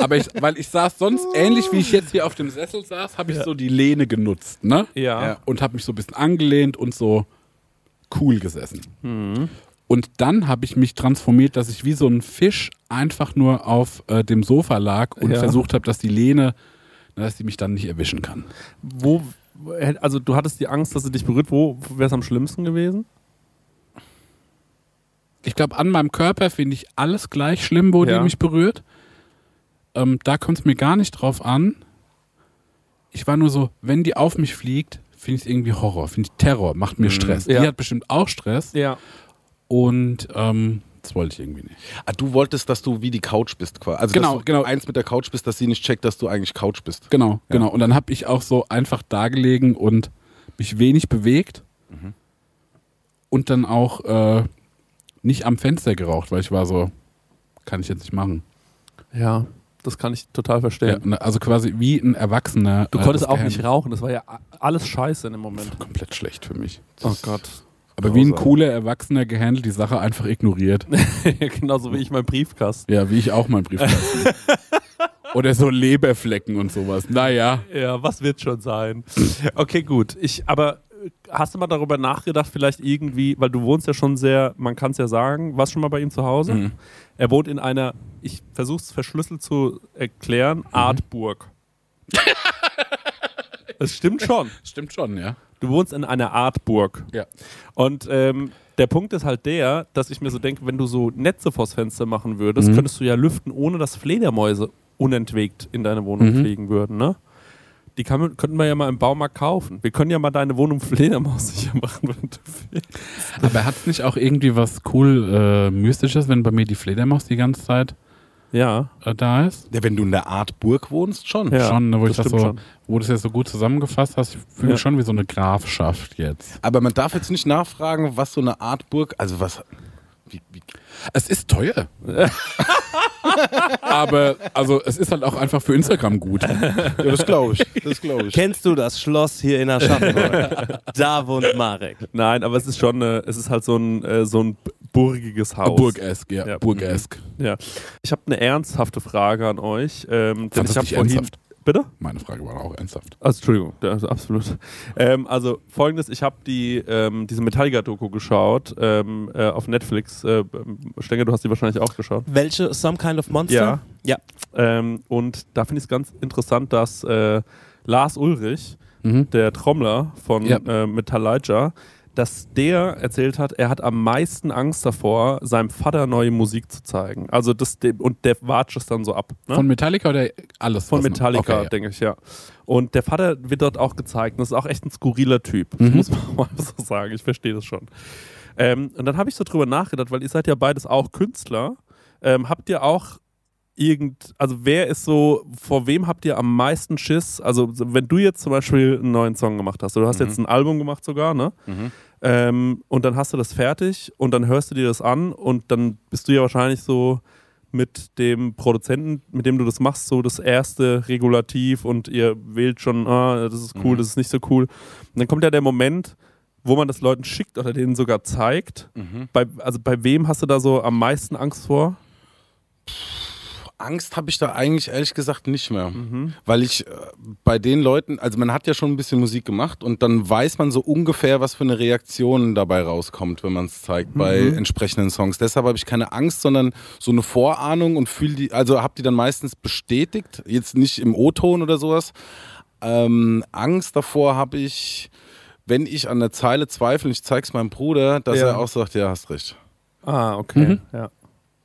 Aber ich, weil ich saß sonst ähnlich wie ich jetzt hier auf dem Sessel saß, habe ich so die Lehne genutzt, ne? Ja. Ja. Und habe mich so ein bisschen angelehnt und so cool gesessen. Und dann habe ich mich transformiert, dass ich wie so ein Fisch einfach nur auf äh, dem Sofa lag und Ja. versucht habe, dass die Lehne, dass sie mich dann nicht erwischen kann. Wo, also du hattest die Angst, dass sie dich berührt. Wo wäre es am schlimmsten gewesen? Ich glaube, an meinem Körper finde ich alles gleich schlimm, wo Ja. die mich berührt. Ähm, da kommt es mir gar nicht drauf an. Ich war nur so, wenn die auf mich fliegt, finde ich es irgendwie Horror, finde ich Terror, macht mir Stress. Ja. Die hat bestimmt auch Stress Ja. und ähm, das wollte ich irgendwie nicht. Ah, du wolltest, dass du wie die Couch bist, quasi. Also, Genau, dass du genau. eins mit der Couch bist, dass sie nicht checkt, dass du eigentlich Couch bist. Genau, genau. Und dann habe ich auch so einfach da gelegen und mich wenig bewegt und dann auch äh, nicht am Fenster geraucht, weil ich war so, kann ich jetzt nicht machen. Ja, das kann ich total Ja, verstehen. und also quasi wie ein Erwachsener. Du äh, konntest das auch nicht rauchen, das war ja alles scheiße in dem Moment. Komplett schlecht für mich. Oh Gott. Aber wie ein cooler Erwachsener gehandelt, die Sache einfach ignoriert. *laughs* Genauso wie ich meinen Briefkasten. Ja, wie ich auch mein Briefkasten. *laughs* Oder so Leberflecken und sowas. Naja. Ja, was wird schon sein? Okay, gut. Ich, aber hast du mal darüber nachgedacht, vielleicht irgendwie, weil du wohnst ja schon sehr, man kann es ja sagen, warst schon mal bei ihm zu Hause? Mhm. Er wohnt in einer, ich versuche es verschlüsselt zu erklären, Mhm. Artburg. *laughs* Es stimmt schon. Stimmt schon, ja. Du wohnst in einer Artburg. Ja. Und ähm, der Punkt ist halt der, dass ich mir so denke, wenn du so Netze vors Fenster machen würdest, Mhm. könntest du ja lüften, ohne dass Fledermäuse unentwegt in deine Wohnung Mhm. fliegen würden, ne? Die kann, könnten wir ja mal im Baumarkt kaufen. Wir können ja mal deine Wohnung fledermaussicher machen, wenn du willst. Aber hat es nicht auch irgendwie was cool äh, Mystisches, wenn bei mir die Fledermaus die ganze Zeit Ja, äh, da ist? Ja, wenn du in der Art Burg wohnst, schon. Ja, schon, ne, wo ich das das so, schon. wo du das jetzt so gut zusammengefasst hast, ich fühle Ja. mich schon wie so eine Grafschaft jetzt. Aber man darf jetzt nicht nachfragen, was so eine Art Burg, also was. Wie, wie, Es ist teuer. *laughs* Aber also es ist halt auch einfach für Instagram gut. ja, das glaube ich. Das glaube ich. Kennst du das Schloss hier in Aschaffenburg? *laughs* da wohnt Marek. nein, aber es ist schon, äh, es ist halt so ein, äh, so ein burgiges Haus. Burgesk, ja. Ja. Burgesk. Ja. Ich habe eine ernsthafte Frage an euch. Ähm, denn ich habe vorhin. ernsthaft? Bitte? Meine Frage war auch ernsthaft. Also, Entschuldigung, ja, also absolut. Ähm, also folgendes, ich habe die, ähm, diese Metallica-Doku geschaut ähm, äh, auf Netflix. Äh, Stenger, du hast die wahrscheinlich auch geschaut. Welche Some Kind of Monster? Ja. Ja. Ähm, und da finde ich es ganz interessant, dass äh, Lars Ulrich, Mhm. der Trommler von Ja. äh, Metallica, dass der erzählt hat, er hat am meisten Angst davor, seinem Vater neue Musik zu zeigen. Also das und der watscht es dann so ab. Ne? Von Metallica oder alles? Von Metallica, Okay, denke ich, ja. Und der Vater wird dort auch gezeigt. Und das ist auch echt ein skurriler Typ. Das Mhm. muss man *laughs* mal so sagen. Ich verstehe das schon. Ähm, und dann habe ich so drüber nachgedacht, weil ihr seid ja beides auch Künstler. Ähm, habt ihr auch irgend, also wer ist so, vor wem habt ihr am meisten Schiss? Also so, wenn du jetzt zum Beispiel einen neuen Song gemacht hast, oder du hast Mhm. jetzt ein Album gemacht sogar, ne? Mhm. Ähm, und dann hast du das fertig und dann hörst du dir das an und dann bist du ja wahrscheinlich so mit dem Produzenten, mit dem du das machst, so das erste Regulativ und ihr wählt schon, ah, das ist cool, Mhm. das ist nicht so cool. Und dann kommt ja der Moment, wo man das Leuten schickt oder denen sogar zeigt. Mhm. Bei, also bei wem hast du da so am meisten Angst vor? Angst habe ich da eigentlich ehrlich gesagt nicht mehr. Mhm. Weil ich äh, bei den Leuten, also man hat ja schon ein bisschen Musik gemacht und dann weiß man so ungefähr, was für eine Reaktion dabei rauskommt, wenn man es zeigt bei Mhm. entsprechenden Songs. Deshalb habe ich keine Angst, sondern so eine Vorahnung und fühle die, also habe die dann meistens bestätigt, jetzt nicht im O-Ton oder sowas. Ähm, Angst davor habe ich, wenn ich an der Zeile zweifle, ich zeige es meinem Bruder, dass Ja. er auch sagt, ja, hast recht. Ah, okay. Mhm. Ja.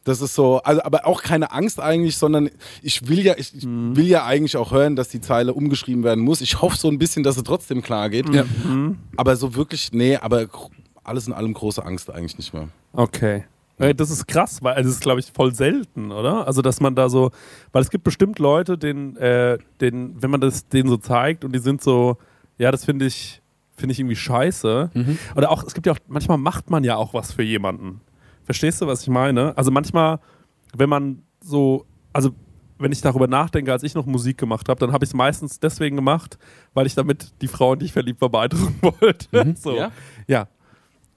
Das ist so, also aber auch keine Angst eigentlich, sondern ich will ja, ich, ich Mhm. will ja eigentlich auch hören, dass die Zeile umgeschrieben werden muss. Ich hoffe so ein bisschen, dass es trotzdem klar geht. Ja. Mhm. Aber so wirklich, nee, aber alles in allem große Angst eigentlich nicht mehr. Okay. Äh, Das ist krass, weil also das ist, glaube ich, voll selten, oder? Also, dass man da so, weil es gibt bestimmt Leute, denen, äh, denen, wenn man das denen so zeigt und die sind so, ja, das finde ich, finde ich irgendwie scheiße. Mhm. Oder auch, es gibt ja auch, manchmal macht man ja auch was für jemanden. Verstehst du, was ich meine? Also manchmal, wenn man so, also wenn ich darüber nachdenke, als ich noch Musik gemacht habe, dann habe ich es meistens deswegen gemacht, weil ich damit die Frau, in die ich verliebt war, beeindrucken *laughs* wollte. So. Ja? ja,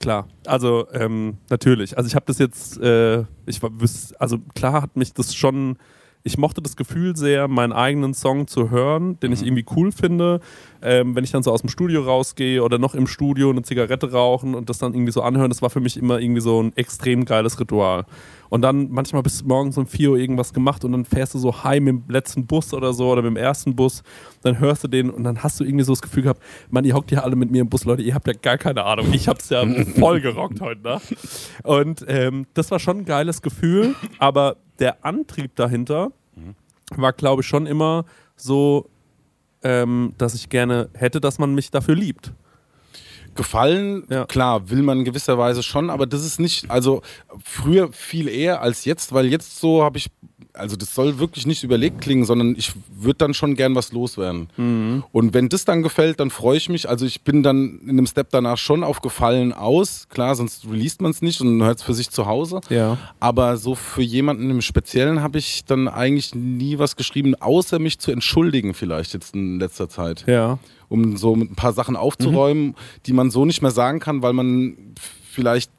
klar. Also ähm, natürlich. Also ich habe das jetzt, äh, ich war, also klar hat mich das schon, ich mochte das Gefühl sehr, meinen eigenen Song zu hören, den ich irgendwie cool finde. Ähm, wenn ich dann so aus dem Studio rausgehe oder noch im Studio eine Zigarette rauchen und das dann irgendwie so anhören, das war für mich immer irgendwie so ein extrem geiles Ritual. Und dann manchmal bis morgens um 4 Uhr irgendwas gemacht und dann fährst du so heim im letzten Bus oder so oder mit dem ersten Bus, dann hörst du den und dann hast du irgendwie so das Gefühl gehabt, Mann, ihr hockt hier alle mit mir im Bus, Leute, ihr habt ja gar keine Ahnung. Ich hab's ja *laughs* voll gerockt heute Nacht. Und ähm, das war schon ein geiles Gefühl, aber der Antrieb dahinter war, glaube ich, schon immer so, ähm, dass ich gerne hätte, dass man mich dafür liebt. Gefallen, Ja. klar, will man in gewisser Weise schon, aber das ist nicht, also früher viel eher als jetzt, weil jetzt so habe ich, also das soll wirklich nicht überlegt klingen, sondern ich würde dann schon gern was loswerden. Mhm. Und wenn das dann gefällt, dann freue ich mich. Also ich bin dann in einem Step danach schon auf Gefallen aus. Klar, sonst released man es nicht und hört es für sich zu Hause. Ja. Aber so für jemanden im Speziellen habe ich dann eigentlich nie was geschrieben, außer mich zu entschuldigen vielleicht jetzt in letzter Zeit. Ja. Um so mit ein paar Sachen aufzuräumen, die man so nicht mehr sagen kann, weil man vielleicht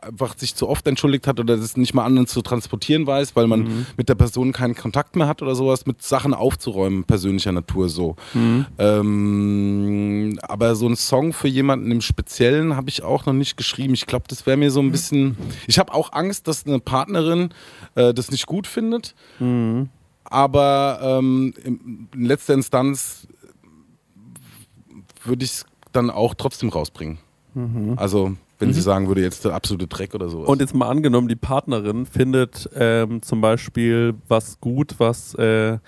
einfach sich zu oft entschuldigt hat oder das nicht mal anderen zu transportieren weiß, weil man Mhm. mit der Person keinen Kontakt mehr hat oder sowas, mit Sachen aufzuräumen, persönlicher Natur so. Mhm. Ähm, aber so ein Song für jemanden im Speziellen habe ich auch noch nicht geschrieben. Ich glaube, das wäre mir so Mhm. ein bisschen. Ich habe auch Angst, dass eine Partnerin äh, das nicht gut findet. Mhm. Aber ähm, in letzter Instanz würde ich es dann auch trotzdem rausbringen. Also, wenn sie sagen würde, jetzt der absolute Dreck oder sowas. Und jetzt mal angenommen, die Partnerin findet ähm, zum Beispiel was gut, was äh,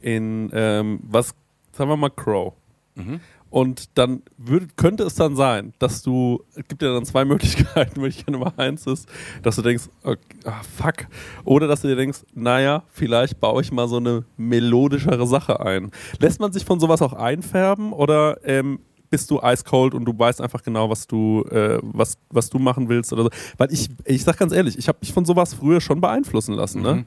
in, ähm, was, sagen wir mal, Crow. Mhm. Und dann würd, könnte es dann sein, dass du, es gibt ja dann zwei Möglichkeiten, *laughs* Möglichkeit Nummer eins ist, dass du denkst, okay, ah, fuck. Oder dass du dir denkst, naja, vielleicht baue ich mal so eine melodischere Sache ein. Lässt man sich von sowas auch einfärben oder ähm, bist du eiskalt und du weißt einfach genau, was du, äh, was, was du machen willst oder so? Weil ich, ich sag ganz ehrlich, ich habe mich von sowas früher schon beeinflussen lassen, ne?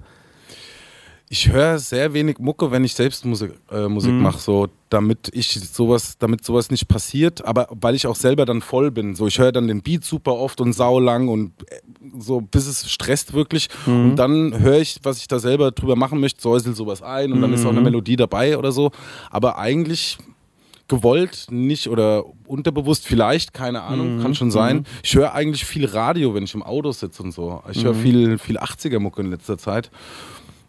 Ich höre sehr wenig Mucke, wenn ich selbst Musik, äh, Musik Mhm. mache, so damit ich sowas, damit sowas nicht passiert, aber weil ich auch selber dann voll bin. So, ich höre dann den Beat super oft und saulang und äh, so bis es stresst wirklich. Mhm. Und dann höre ich, was ich da selber drüber machen möchte, säusel sowas ein und dann ist auch eine Mhm. Melodie dabei oder so. Aber eigentlich gewollt nicht oder unterbewusst vielleicht, keine Ahnung, Mhm. kann schon sein. Ich höre eigentlich viel Radio, wenn ich im Auto sitze und so. Ich höre viel, viel 80er-Mucke in letzter Zeit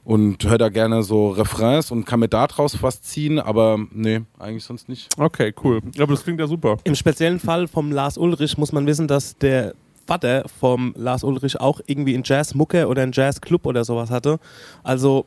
und höre da gerne so Refrains und kann mir da draus was ziehen, aber nee, eigentlich sonst nicht. Okay, cool. Aber das klingt ja super. Im speziellen Fall vom Lars Ulrich muss man wissen, dass der Vater vom Lars Ulrich auch irgendwie einen Jazzmucke oder einen Jazzclub oder sowas hatte. Also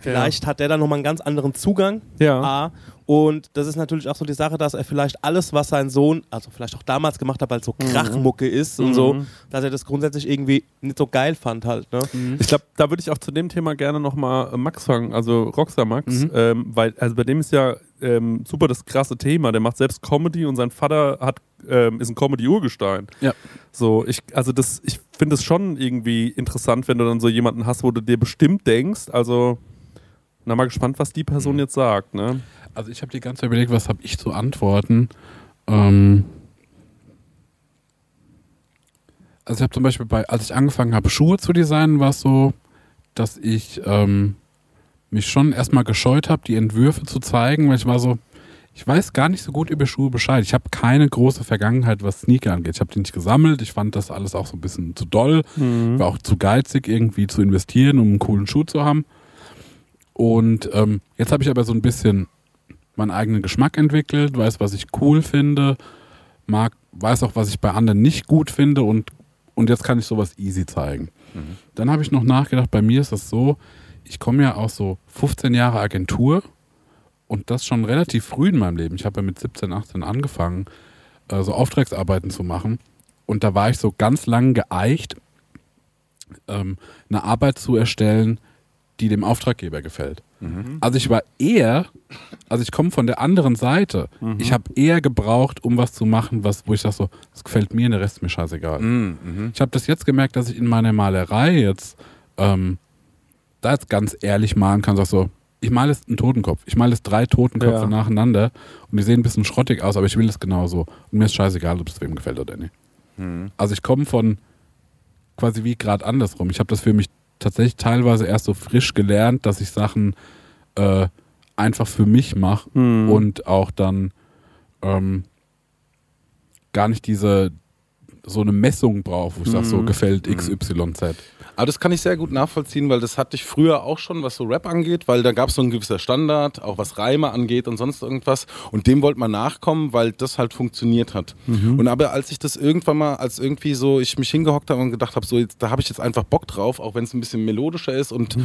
vielleicht hat der da nochmal einen ganz anderen Zugang. Ja. A. Und das ist natürlich auch so die Sache, dass er vielleicht alles, was sein Sohn, also vielleicht auch damals gemacht hat, weil es so Krachmucke ist und so, dass er das grundsätzlich irgendwie nicht so geil fand halt. Ne? Ich glaube, da würde ich auch zu dem Thema gerne nochmal Max fragen, also Rockstar Max, ähm, weil also bei dem ist ja ähm, super das krasse Thema. Der macht selbst Comedy und sein Vater hat, ähm, ist ein Comedy-Urgestein. Ja. So, ich, also das, ich finde es schon irgendwie interessant, wenn du dann so jemanden hast, wo du dir bestimmt denkst, also na mal gespannt, was die Person jetzt sagt, ne? Also ich habe die ganze Zeit überlegt, was habe ich zu antworten. Ähm also ich habe zum Beispiel bei, als ich angefangen habe, Schuhe zu designen, war es so, dass ich ähm, mich schon erstmal gescheut habe, die Entwürfe zu zeigen, weil ich war so, ich weiß gar nicht so gut über Schuhe Bescheid. Ich habe keine große Vergangenheit, was Sneaker angeht. Ich habe die nicht gesammelt. Ich fand das alles auch so ein bisschen zu doll. War auch zu geizig, irgendwie zu investieren, um einen coolen Schuh zu haben. Und ähm, jetzt habe ich aber so ein bisschen meinen eigenen Geschmack entwickelt, weiß, was ich cool finde, mag, weiß auch, was ich bei anderen nicht gut finde und, und jetzt kann ich sowas easy zeigen. Dann habe ich noch nachgedacht, bei mir ist das so, ich komme ja aus so 15 Jahre Agentur und das schon relativ früh in meinem Leben. Ich habe ja mit 17, 18 angefangen, äh, so Auftragsarbeiten zu machen und da war ich so ganz lang geeicht, ähm, eine Arbeit zu erstellen, die dem Auftraggeber gefällt. Also ich war eher, also ich komme von der anderen Seite. Ich habe eher gebraucht, um was zu machen, was, wo ich sage so, das gefällt mir, der Rest ist mir scheißegal. Ich habe das jetzt gemerkt, dass ich in meiner Malerei jetzt ähm, da jetzt ganz ehrlich malen kann, sag so, ich male jetzt einen Totenkopf. Ich male jetzt drei Totenköpfe Ja. nacheinander und die sehen ein bisschen schrottig aus, aber ich will es genauso. Und mir ist scheißegal, ob es wem gefällt oder nicht. Also ich komme von quasi wie gerade andersrum. Ich habe das für mich tatsächlich teilweise erst so frisch gelernt, dass ich Sachen äh, einfach für mich mache Mhm. und auch dann ähm, gar nicht diese so eine Messung brauche, wo ich sage, so Mhm. gefällt XYZ. Aber das kann ich sehr gut nachvollziehen, weil das hatte ich früher auch schon, was so Rap angeht, weil da gab es so ein gewisser Standard, auch was Reime angeht und sonst irgendwas. Und dem wollte man nachkommen, weil das halt funktioniert hat. Und aber als ich das irgendwann mal, als irgendwie so ich mich hingehockt habe und gedacht habe, so jetzt, da habe ich jetzt einfach Bock drauf, auch wenn es ein bisschen melodischer ist und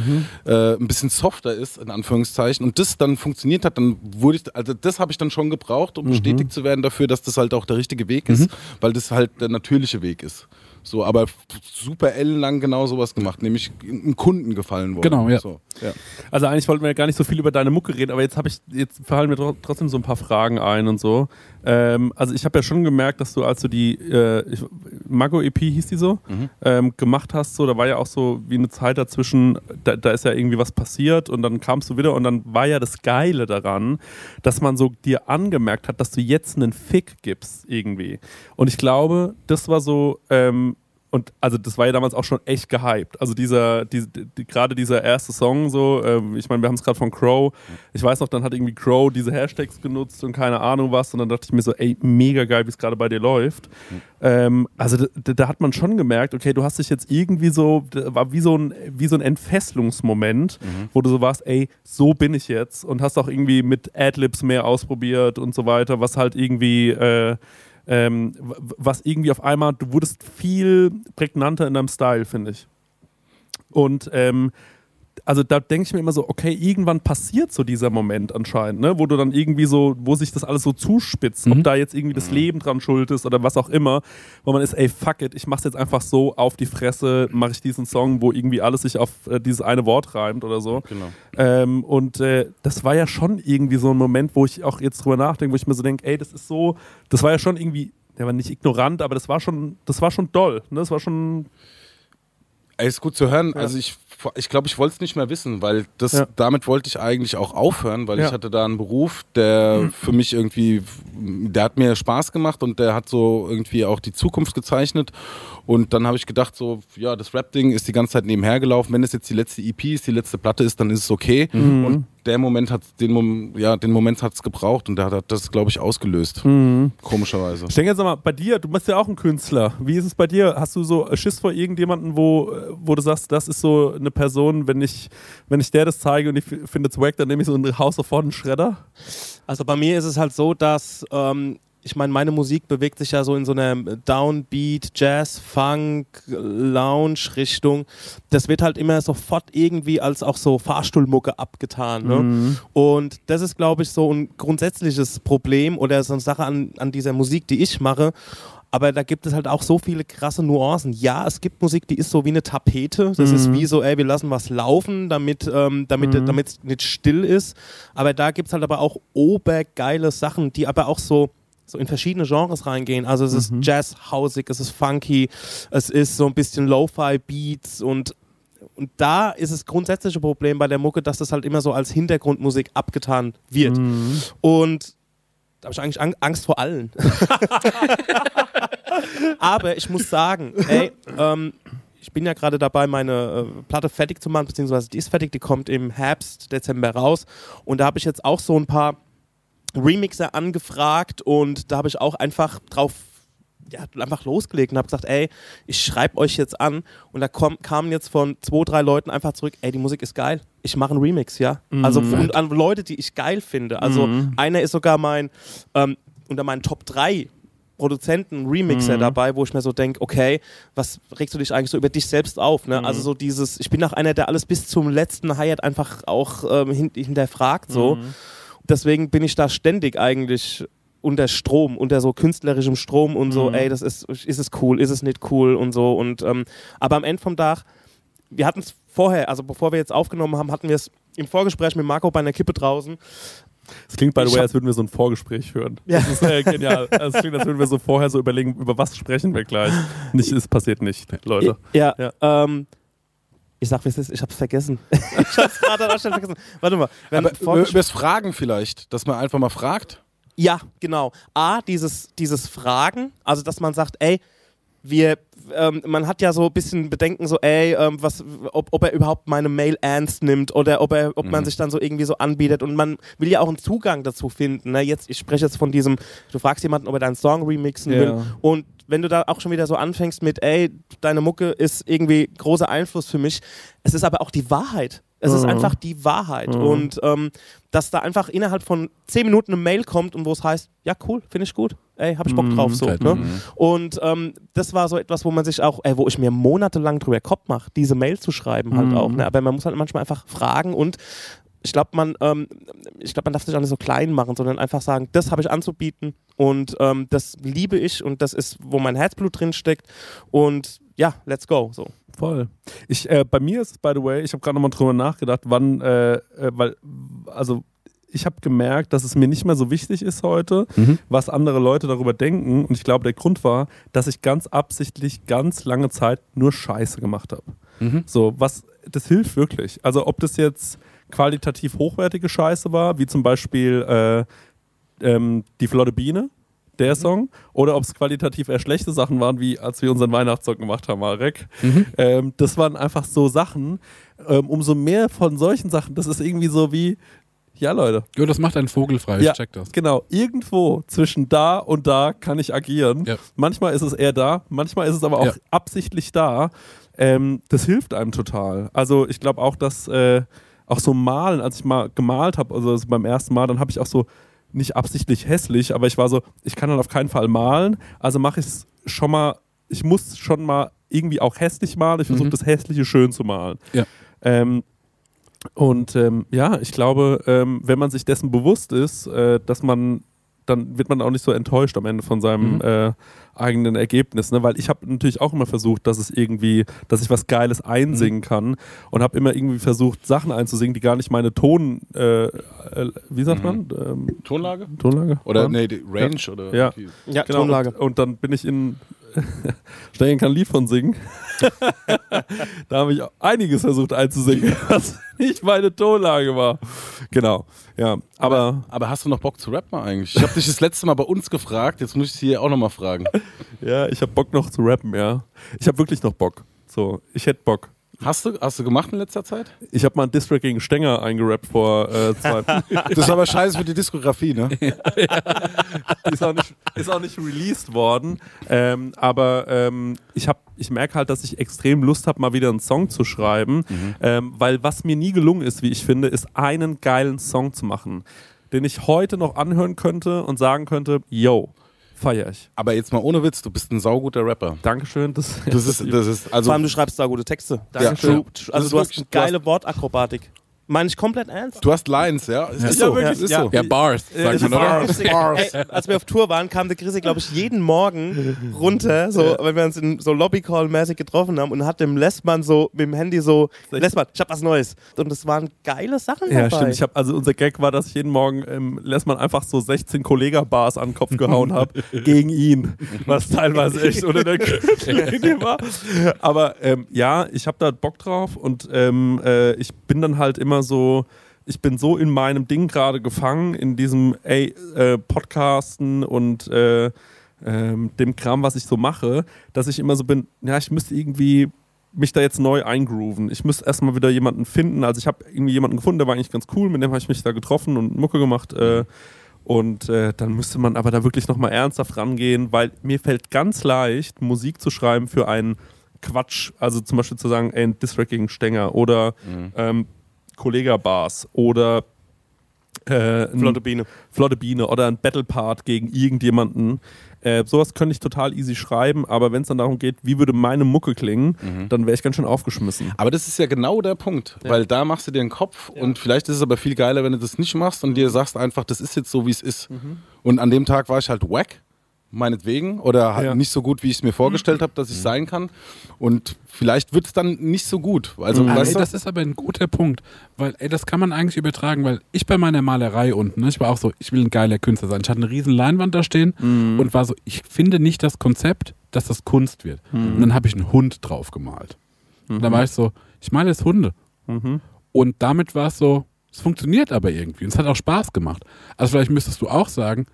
äh, ein bisschen softer ist, in Anführungszeichen, und das dann funktioniert hat, dann wurde ich, also das habe ich dann schon gebraucht, um bestätigt zu werden dafür, dass das halt auch der richtige Weg ist, weil das halt der natürliche Weg ist. So, aber super ellenlang genau sowas gemacht, nämlich einem Kunden gefallen wollen. Genau, ja. So, ja. Also eigentlich wollten wir ja gar nicht so viel über deine Mucke reden, aber jetzt habe ich, jetzt fallen mir tro- trotzdem so ein paar Fragen ein und so. Ähm, also ich habe ja schon gemerkt, dass du, als du die äh, ich, Mago EP hieß die so, ähm, gemacht hast, so, da war ja auch so wie eine Zeit dazwischen, da, da ist ja irgendwie was passiert und dann kamst du wieder und dann war ja das Geile daran, dass man so dir angemerkt hat, dass du jetzt einen Fick gibst irgendwie. Und ich glaube, das war so, ähm, und also das war ja damals auch schon echt gehypt. Also dieser, die, die, gerade dieser erste Song so, ähm, ich meine, wir haben es gerade von Crow. Ich weiß noch, dann hat irgendwie Crow diese Hashtags genutzt und keine Ahnung was. Und dann dachte ich mir so, ey, mega geil, wie es gerade bei dir läuft. Mhm. Ähm, also da, da, hat man schon gemerkt, okay, du hast dich jetzt irgendwie so, war wie so ein, wie so ein Entfesselungsmoment, mhm. wo du so warst, ey, so bin ich jetzt. Und hast auch irgendwie mit Adlibs mehr ausprobiert und so weiter, was halt irgendwie äh, ähm, was irgendwie auf einmal, du wurdest viel prägnanter in deinem Style, finde ich. Und ähm, also da denke ich mir immer so, okay, irgendwann passiert so dieser Moment anscheinend, ne? wo du dann irgendwie so, wo sich das alles so zuspitzt, mhm. ob da jetzt irgendwie das Leben dran schuld ist oder was auch immer, wo man ist, ey, fuck it, ich mach's jetzt einfach so auf die Fresse, mache ich diesen Song, wo irgendwie alles sich auf äh, dieses eine Wort reimt oder so. Genau. Ähm, und äh, das war ja schon irgendwie so ein Moment, wo ich auch jetzt drüber nachdenke, wo ich mir so denke, ey, das ist so, das war ja schon irgendwie, der war nicht ignorant, aber das war schon, das war schon doll, ne? Das war schon. Ey, ist gut zu hören. Ja. Also ich ich glaube, ich wollte es nicht mehr wissen, weil das, ja. damit wollte ich eigentlich auch aufhören, weil ja. ich hatte da einen Beruf, der für mich irgendwie, der hat mir Spaß gemacht und der hat so irgendwie auch die Zukunft gezeichnet. Und dann habe ich gedacht, so, ja, das Rap-Ding ist die ganze Zeit nebenher gelaufen. Wenn es jetzt die letzte EP ist, die letzte Platte ist, dann ist es okay. Mhm. Und der Moment hat den, ja, den Moment hat es gebraucht und der hat das, glaube ich, ausgelöst. Mhm. Komischerweise. Ich denke jetzt mal, bei dir, du bist ja auch ein Künstler. Wie ist es bei dir? Hast du so Schiss vor irgendjemandem, wo, wo du sagst, das ist so eine Person, wenn ich, wenn ich der das zeige und ich finde es wack, dann nehme ich so ein Haus of einen Schredder? Also bei mir ist es halt so, dass ähm, ich meine, meine Musik bewegt sich ja so in so einer Downbeat, Jazz, Funk, Lounge-Richtung. Das wird halt immer sofort irgendwie als auch so Fahrstuhlmucke abgetan. Ne? Mhm. Und das ist, glaube ich, so ein grundsätzliches Problem oder so eine Sache an, an dieser Musik, die ich mache. Aber da gibt es halt auch so viele krasse Nuancen. Ja, es gibt Musik, die ist so wie eine Tapete. Das mhm. ist wie so, ey, wir lassen was laufen, damit ähm, damit mhm. es nicht still ist. Aber da gibt es halt aber auch obergeile Sachen, die aber auch so so in verschiedene Genres reingehen. Also es ist mhm. Jazz, Hausig, es ist Funky, es ist so ein bisschen Lo-Fi-Beats und und da ist das grundsätzliche Problem bei der Mucke, dass das halt immer so als Hintergrundmusik abgetan wird. Mhm. Und da habe ich eigentlich Angst vor allen. *laughs* Aber ich muss sagen, ey, ähm, ich bin ja gerade dabei, meine äh, Platte fertig zu machen, beziehungsweise die ist fertig, die kommt im Herbst, Dezember raus. Und da habe ich jetzt auch so ein paar Remixer angefragt und da habe ich auch einfach drauf ja, einfach losgelegt und habe gesagt, ey, ich schreibe euch jetzt an und da kom, kamen jetzt von zwei, drei Leuten einfach zurück, ey, die Musik ist geil, ich mache einen Remix, ja. Mhm. Also und an Leute, die ich geil finde. Also mhm. einer ist sogar mein, ähm, unter meinen Top 3 Produzenten, Remixer mhm. dabei, wo ich mir so denke, okay, was regst du dich eigentlich so über dich selbst auf? Ne? Also mhm. Also so dieses, ich bin auch einer, der alles bis zum letzten Hi-Hat einfach auch ähm, hinterfragt so. Mhm deswegen bin ich da ständig eigentlich unter Strom, unter so künstlerischem Strom und so, mhm. ey, das ist, ist es cool, ist es nicht cool und so. Und ähm, aber am Ende vom Tag, wir hatten es vorher, also bevor wir jetzt aufgenommen haben, hatten wir es im Vorgespräch mit Marco bei einer Kippe draußen. Es klingt, by the way, als würden wir so ein Vorgespräch führen. Ja. Das ist äh, genial. *laughs* Es klingt, als würden wir so vorher so überlegen, über was sprechen wir gleich. Nicht, es passiert nicht, Leute. Ja, ja. Ähm, ich sag, wie es ist, ich hab's vergessen. *laughs* ich hab's gerade an der vergessen. Warte mal. Aber über das Fragen vielleicht, dass man einfach mal fragt? Ja, genau. A, dieses, dieses Fragen, also dass man sagt, ey, wir, ähm, man hat ja so ein bisschen Bedenken, so, ey, ähm, was, ob, ob, er überhaupt meine Mail ernst nimmt oder ob, er, ob mhm. man sich dann so irgendwie so anbietet und man will ja auch einen Zugang dazu finden. Ne? Jetzt, ich spreche jetzt von diesem, du fragst jemanden, ob er deinen Song remixen ja. will und wenn du da auch schon wieder so anfängst mit, ey, deine Mucke ist irgendwie großer Einfluss für mich, es ist aber auch die Wahrheit. Es mhm. ist einfach die Wahrheit. Mhm. Und ähm, dass da einfach innerhalb von zehn Minuten eine Mail kommt und wo es heißt, ja, cool, finde ich gut, ey, hab ich Bock drauf. So, ne? Mhm. Und ähm, das war so etwas, wo man sich auch, ey, wo ich mir monatelang drüber Kopf mache, diese Mail zu schreiben halt mhm. auch. Ne? Aber man muss halt manchmal einfach fragen und ich glaube, man, ähm, ich man darf sich auch nicht so klein machen, sondern einfach sagen, das habe ich anzubieten und ähm, das liebe ich und das ist, wo mein Herzblut drin steckt und ja, let's go. So. Voll. Ich, äh, bei mir ist es, by the way, ich habe gerade nochmal drüber nachgedacht, wann, äh, äh, weil, also ich habe gemerkt, dass es mir nicht mehr so wichtig ist heute, mhm. was andere Leute darüber denken. Und ich glaube, der Grund war, dass ich ganz absichtlich ganz lange Zeit nur Scheiße gemacht habe. Mhm. So, was, das hilft wirklich. Also, ob das jetzt qualitativ hochwertige Scheiße war, wie zum Beispiel äh, ähm, die Flotte Biene, der Song, oder ob es qualitativ eher schlechte Sachen waren, wie als wir unseren Weihnachtssong gemacht haben, Marek. Ähm, das waren einfach so Sachen, ähm, umso mehr von solchen Sachen, das ist irgendwie so wie, ja Leute, Jo, das macht einen Vogel frei, ja, ich check das. genau. Irgendwo zwischen da und da kann ich agieren. Ja. Manchmal ist es eher da, manchmal ist es aber auch Ja. absichtlich da. Ähm, das hilft einem total. Also ich glaube auch, dass äh, auch so malen, als ich mal gemalt habe, also so beim ersten Mal, dann habe ich auch so nicht absichtlich hässlich, aber ich war so, ich kann dann auf keinen Fall malen, also mache ich es schon mal, ich muss schon mal irgendwie auch hässlich malen, ich versuche Mhm. das Hässliche schön zu malen. Ja. Ähm, und ähm, ja, ich glaube, ähm, wenn man sich dessen bewusst ist, äh, dass man, dann wird man auch nicht so enttäuscht am Ende von seinem Mhm. äh, eigenen Ergebnis, ne? Weil ich habe natürlich auch immer versucht, dass es irgendwie, dass ich was Geiles einsingen Mhm. kann und habe immer irgendwie versucht, Sachen einzusingen, die gar nicht meine Ton, äh, äh, wie sagt man, ähm, Tonlage? Tonlage? Oder waren? nee, die Range oder Ja. Ja, Genau, Tonlage. Und, und dann bin ich in Steigen kann ein Lied von singen. *laughs* da habe ich einiges versucht einzusingen, *laughs* was nicht meine Tonlage war. Genau, ja. Aber Aber hast du noch Bock zu rappen eigentlich? Ich habe dich das letzte Mal bei uns gefragt, jetzt muss ich dich hier auch nochmal fragen. ja, ich habe Bock noch zu rappen, ja. Ich habe wirklich noch Bock. So, ich hätte Bock. Hast du, hast du gemacht in letzter Zeit? Ich habe mal einen Distrack gegen Stenger eingerappt vor äh, zwei. *laughs* Das ist aber scheiße für die Diskografie, ne? *laughs* ist, auch nicht, ist auch nicht released worden. Ähm, aber ähm, ich, hab- ich merke halt, dass ich extrem Lust habe, mal wieder einen Song zu schreiben. Ähm, weil was mir nie gelungen ist, wie ich finde, ist einen geilen Song zu machen, den ich heute noch anhören könnte und sagen könnte, yo, feier ich. Aber jetzt mal ohne Witz, du bist ein sauguter Rapper. Dankeschön. Das, Das ist, *laughs* das ist, also Vor allem, du schreibst da gute Texte. Dankeschön. Das also ist du hast eine du hast- geile Wortakrobatik. Meine ich komplett ernst. du hast Lines, ja? Ist Ja, so, wirklich, ist ja. so. Ja, Bars, sagt man, oder? Ey, als wir auf Tour waren, kam der Chrissy, glaube ich, jeden Morgen runter, so, wenn wir uns in so Lobbycall-mäßig getroffen haben und hat dem Lessmann so mit dem Handy so, Lessmann, ich hab was Neues. Und das waren geile Sachen Ja, dabei. stimmt. Ich hab, also unser Gag war, dass ich jeden Morgen ähm, lässt man einfach so 16 Kollega-Bars an den Kopf gehauen habe *laughs* gegen ihn, was teilweise *laughs* echt unter der Gürtellinie war. Aber ähm, ja, ich habe da Bock drauf und ähm, äh, ich bin dann halt immer so, ich bin so in meinem Ding gerade gefangen, in diesem ey, äh, Podcasten und äh, ähm, dem Kram, was ich so mache, dass ich immer so bin, ja, ich müsste irgendwie mich da jetzt neu eingrooven. Ich müsste erstmal wieder jemanden finden. Also ich habe irgendwie jemanden gefunden, der war eigentlich ganz cool, mit dem habe ich mich da getroffen und Mucke gemacht. Äh, und äh, dann müsste man aber da wirklich nochmal ernsthaft rangehen, weil mir fällt ganz leicht, Musik zu schreiben für einen Quatsch. Also zum Beispiel zu sagen, ey, ein Distrack gegen Stenger oder ähm, Kollega-Bars oder äh, Flotte Biene. Flotte Biene oder ein Battle Part gegen irgendjemanden. Äh, sowas könnte ich total easy schreiben, aber wenn es dann darum geht, wie würde meine Mucke klingen, dann wäre ich ganz schön aufgeschmissen. Aber das ist ja genau der Punkt, weil da machst du dir einen Kopf und vielleicht ist es aber viel geiler, wenn du das nicht machst und dir sagst einfach, das ist jetzt so, wie es ist. Und an dem Tag war ich halt wack, meinetwegen, oder halt Ja. nicht so gut, wie ich es mir vorgestellt habe, dass ich sein kann. Und vielleicht wird es dann nicht so gut. Also, Ah, weißt ey, das ist aber ein guter Punkt, weil ey, das kann man eigentlich übertragen, weil ich bei meiner Malerei unten, ne, ich war auch so, ich will ein geiler Künstler sein. Ich hatte eine riesen Leinwand da stehen und war so, ich finde nicht das Konzept, dass das Kunst wird. Und dann habe ich einen Hund drauf gemalt. Und dann war ich so, ich male jetzt Hunde. Und damit war es so, es funktioniert aber irgendwie. Und es hat auch Spaß gemacht. Also vielleicht müsstest du auch sagen,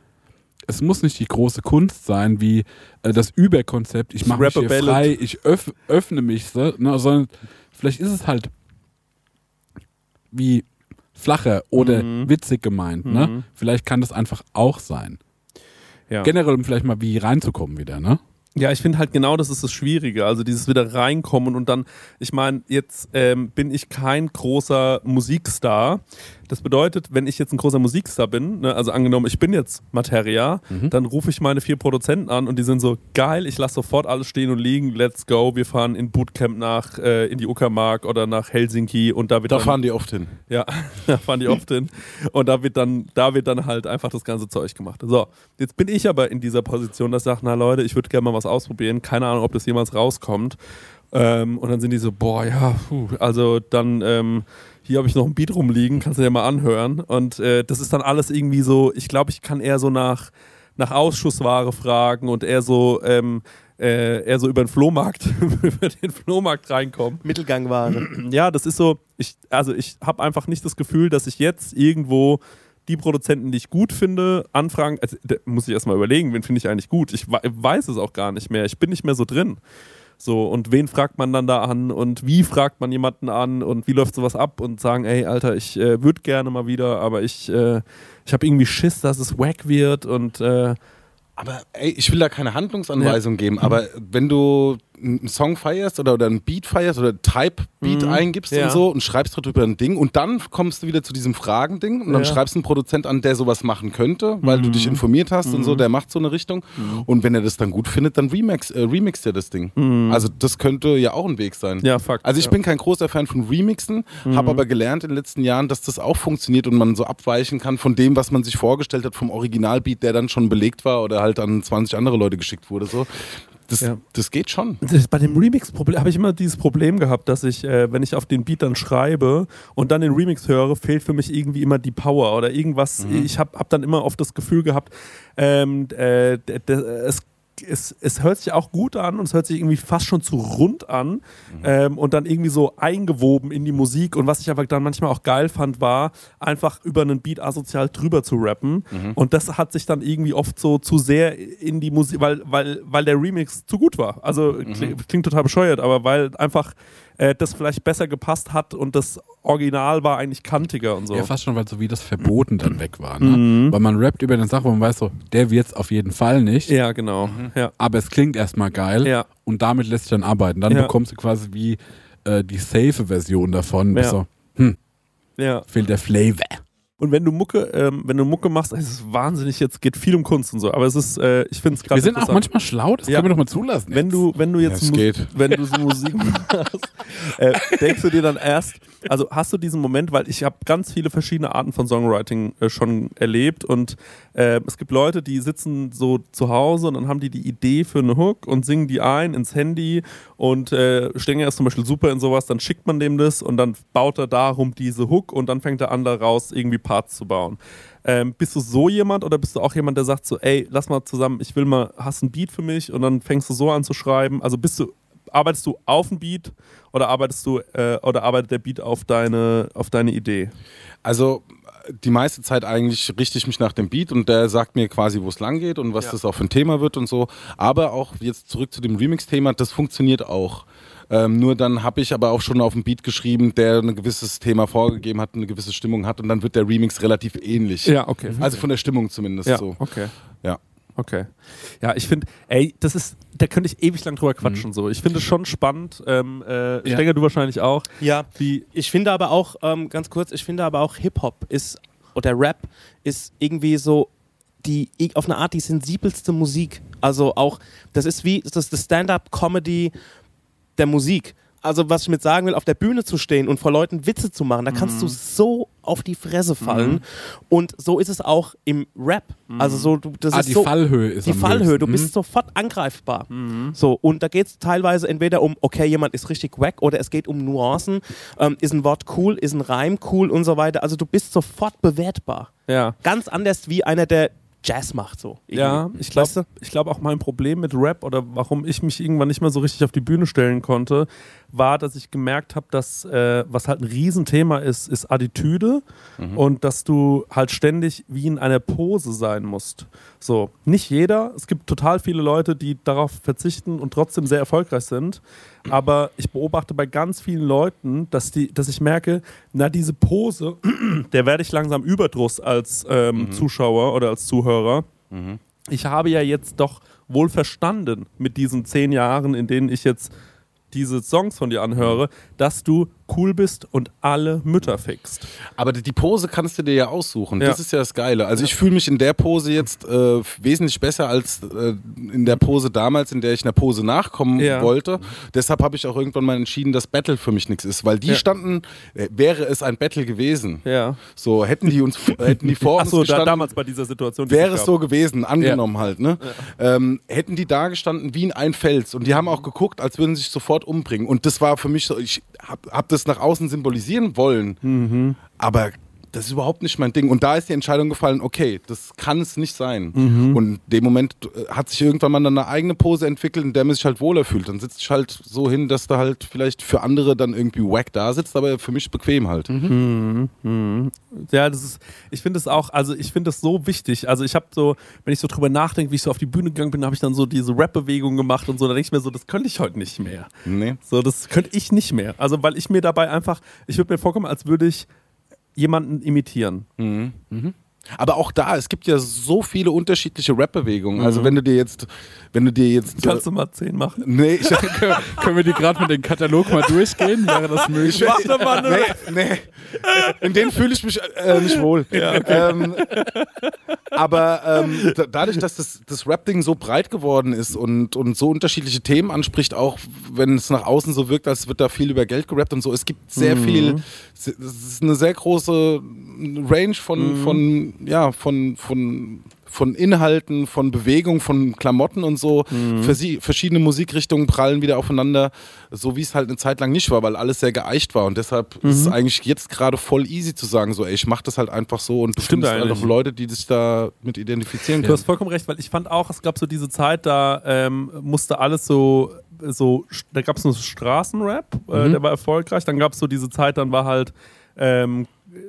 es muss nicht die große Kunst sein, wie äh, das Überkonzept, ich mache mich hier frei, ich öff, öffne mich, so, ne, sondern vielleicht ist es halt wie flacher oder Mhm. witzig gemeint. Ne? Vielleicht kann das einfach auch sein. Ja. Generell, um vielleicht mal wie reinzukommen wieder. Ne? Ja, ich finde halt genau das ist das Schwierige. Also dieses wieder reinkommen und dann, ich meine, jetzt ähm, bin ich kein großer Musikstar. Das bedeutet, wenn ich jetzt ein großer Musikstar bin, ne, also angenommen, ich bin jetzt Materia, dann rufe ich meine vier Produzenten an und die sind so, geil, ich lasse sofort alles stehen und liegen, let's go, wir fahren in Bootcamp nach, äh, in die Uckermark oder nach Helsinki und da wird da dann, fahren die oft hin. ja, *laughs* da fahren die oft hin. Und da wird dann, da wird dann halt einfach das ganze Zeug gemacht. So, jetzt bin ich aber in dieser Position, dass ich sage, na Leute, ich würde gerne mal was ausprobieren. Keine Ahnung, ob das jemals rauskommt. Ähm, und dann sind die so, boah, ja, puh, also dann, ähm, hier habe ich noch ein Beat rumliegen, kannst du dir mal anhören. Und äh, das ist dann alles irgendwie so, ich glaube, ich kann eher so nach, nach Ausschussware fragen und eher so, ähm, äh, eher so über den Flohmarkt, *laughs* über den Flohmarkt reinkommen. Mittelgangware. Ja, das ist so, ich, also ich habe einfach nicht das Gefühl, dass ich jetzt irgendwo die Produzenten, die ich gut finde, anfragen. Also, da muss ich erstmal überlegen, wen finde ich eigentlich gut. Ich we- weiß es auch gar nicht mehr. Ich bin nicht mehr so drin. So, und wen fragt man dann da an und wie fragt man jemanden an und wie läuft sowas ab und sagen, ey, Alter, ich äh, würde gerne mal wieder, aber ich, äh, ich habe irgendwie Schiss, dass es wack wird und äh, Aber ey, ich will da keine Handlungsanweisung geben, aber wenn du einen Song feierst oder, oder einen Beat feierst oder Type-Beat eingibst Ja. und so und schreibst darüber ein Ding und dann kommst du wieder zu diesem Fragending und dann Ja. schreibst du einen Produzent an, der sowas machen könnte, weil du dich informiert hast und so, der macht so eine Richtung und wenn er das dann gut findet, dann remix, äh, remixt er das Ding. Also das könnte ja auch ein Weg sein. ja, fuck. Also ich ja. bin kein großer Fan von Remixen, habe aber gelernt in den letzten Jahren, dass das auch funktioniert und man so abweichen kann von dem, was man sich vorgestellt hat vom Originalbeat, der dann schon belegt war oder halt an 20 andere Leute geschickt wurde. So. Das, Ja. das geht schon. Das- Bei dem Remix-Problem habe ich immer dieses Problem gehabt, dass ich, äh, wenn ich auf den Beat dann schreibe und dann den Remix höre, fehlt für mich irgendwie immer die Power oder irgendwas. Ich habe hab dann immer oft das Gefühl gehabt, ähm, äh, es, es, es hört sich auch gut an und es hört sich irgendwie fast schon zu rund an ähm, und dann irgendwie so eingewoben in die Musik. Und was ich aber dann manchmal auch geil fand, war einfach über einen Beat asozial drüber zu rappen. Und das hat sich dann irgendwie oft so zu sehr in die Musik, weil, weil, weil der Remix zu gut war. Also kli- klingt total bescheuert, aber weil einfach äh, das vielleicht besser gepasst hat und das Original war eigentlich kantiger und so. Ja, fast schon, weil so wie das Verboten dann weg war. Ne? Weil man rappt über eine Sache, wo man weiß so, der wird's auf jeden Fall nicht. Ja, genau. Ja. Aber es klingt erstmal geil Ja. und damit lässt sich dann arbeiten. Dann Ja. bekommst du quasi wie äh, die safe Version davon. Ja. so, ja. fehlt der Flavor. Und wenn du Mucke, ähm, wenn du Mucke machst, es ist wahnsinnig, jetzt geht viel um Kunst und so, aber es ist, äh, ich finde es gerade Wir sind auch manchmal schlau, das Ja. können wir doch mal zulassen. wenn du, wenn du jetzt Ja, es wenn du so Musik *laughs* machst, äh, denkst du dir dann erst, also hast du diesen Moment, weil ich habe ganz viele verschiedene Arten von Songwriting äh, schon erlebt und äh, es gibt Leute, die sitzen so zu Hause und dann haben die die Idee für eine Hook und singen die ein ins Handy und äh, Stenger ist zum Beispiel super in sowas, dann schickt man dem das und dann baut er darum diese Hook und dann fängt er an daraus irgendwie Parts zu bauen. Ähm, bist du so jemand oder bist du auch jemand, der sagt so, ey, lass mal zusammen, ich will mal, hast ein Beat für mich und dann fängst du so an zu schreiben? Also bist du, arbeitest du auf dem Beat oder arbeitest du, äh, oder arbeitet der Beat auf deine, auf deine Idee? Also die meiste Zeit eigentlich richte ich mich nach dem Beat und der sagt mir quasi, wo es lang geht und was das auch für ein Thema wird und so. Aber auch jetzt zurück zu dem Remix-Thema, das funktioniert auch. Ähm, nur dann habe ich aber auch schon auf dem Beat geschrieben, der ein gewisses Thema vorgegeben hat, eine gewisse Stimmung hat und dann wird der Remix relativ ähnlich. Ja, okay. Also von der Stimmung zumindest ja, so. okay. Ja. Okay. Ja, ich finde, ey, das ist, da könnte ich ewig lang drüber quatschen. So. Ich finde es schon spannend. Ähm, äh, Stenger, du wahrscheinlich auch. Ja, Wie, ich finde aber auch, ähm, ganz kurz, ich finde aber auch Hip-Hop ist, oder Rap ist irgendwie so die, auf eine Art die sensibelste Musik. Also auch, das ist wie, das ist das Stand-Up-Comedy der Musik. Also was ich mit sagen will, auf der Bühne zu stehen und vor Leuten Witze zu machen, da kannst du so auf die Fresse fallen. Und so ist es auch im Rap. Also so, du, das ah, ist die so, Fallhöhe ist die Fallhöhe, du höchsten. bist sofort angreifbar. So, und da geht es teilweise entweder um, okay, jemand ist richtig wack oder es geht um Nuancen. Ähm, ist ein Wort cool, ist ein Reim cool und so weiter. Also du bist sofort bewertbar. ja. Ganz anders wie einer, der Jazz macht. So. Ja, Irgendwie. ich glaube Weißt du? ich glaub auch mein Problem mit Rap oder warum ich mich irgendwann nicht mehr so richtig auf die Bühne stellen konnte, war, dass ich gemerkt habe, dass äh, was halt ein Riesenthema ist, ist Attitüde und dass du halt ständig wie in einer Pose sein musst. So, nicht jeder, es gibt total viele Leute, die darauf verzichten und trotzdem sehr erfolgreich sind, aber ich beobachte bei ganz vielen Leuten, dass, die, dass ich merke, na diese Pose, *clears throat* der werde ich langsam überdruss als ähm, Zuschauer oder als Zuhörer. Ich habe ja jetzt doch wohl verstanden mit diesen zehn Jahren, in denen ich jetzt diese Songs von dir anhöre, dass du cool bist und alle Mütter fickst. Aber die Pose kannst du dir ja aussuchen. Ja. Das ist ja das Geile. Also ich fühle mich in der Pose jetzt äh, wesentlich besser als äh, in der Pose damals, in der ich einer Pose nachkommen Ja. wollte. Deshalb habe ich auch irgendwann mal entschieden, dass Battle für mich nichts ist, weil die Ja. standen, äh, wäre es ein Battle gewesen. Ja. So hätten die uns, hätten die vor *laughs* uns Achso, da, gestanden, damals bei dieser Situation. die Wäre es so gewesen, angenommen halt, ne? Ähm, hätten die da gestanden wie in ein Fels und die haben auch geguckt, als würden sie sich sofort umbringen. Und das war für mich so, ich hab, hab das nach außen symbolisieren wollen, Mhm. aber das ist überhaupt nicht mein Ding. Und da ist die Entscheidung gefallen, okay, das kann es nicht sein. Mhm. Und in dem Moment äh, hat sich irgendwann mal dann eine eigene Pose entwickelt, in der man sich halt wohler fühlt. Dann sitzt ich halt so hin, dass da halt vielleicht für andere dann irgendwie wack da sitzt, aber für mich bequem halt. Mhm. Mhm. Ja, das ist, ich finde es auch, also ich finde es so wichtig. Also ich habe so, wenn ich so drüber nachdenke, wie ich so auf die Bühne gegangen bin, habe ich dann so diese Rap-Bewegung gemacht und so, da denke ich mir so, das könnte ich heute nicht mehr. Nee. So, das könnte ich nicht mehr. Also, weil ich mir dabei einfach, ich würde mir vorkommen, als würde ich jemanden imitieren. Mhm. Aber auch da, es gibt ja so viele unterschiedliche Rap-Bewegungen. Also Mhm. wenn du dir jetzt, wenn du dir jetzt. Kannst du mal zehn machen? nee, ich, *laughs* können, können wir die gerade mit dem Katalog mal durchgehen? Wäre das möglich? Mach doch mal eine nee, nee. In denen fühle ich mich äh, nicht wohl. ähm, aber ähm, da, dadurch, dass das, das Rap-Ding so breit geworden ist und, und so unterschiedliche Themen anspricht, auch wenn es nach außen so wirkt, als wird da viel über Geld gerappt und so, es gibt sehr viel, es ist eine sehr große Range von, von, ja, von, von von Inhalten, von Bewegung, von Klamotten und so. Versi- verschiedene Musikrichtungen prallen wieder aufeinander, so wie es halt eine Zeit lang nicht war, weil alles sehr geeicht war. Und deshalb ist es eigentlich jetzt gerade voll easy zu sagen, so, ey, ich mach das halt einfach so und du Stimmt findest halt eigentlich. auch Leute, die sich da mit identifizieren Du können. hast vollkommen recht, weil ich fand auch, es gab so diese Zeit, da ähm, musste alles so, so da gab es nur Straßenrap, äh, der war erfolgreich. Dann gab es so diese Zeit, dann war halt ähm,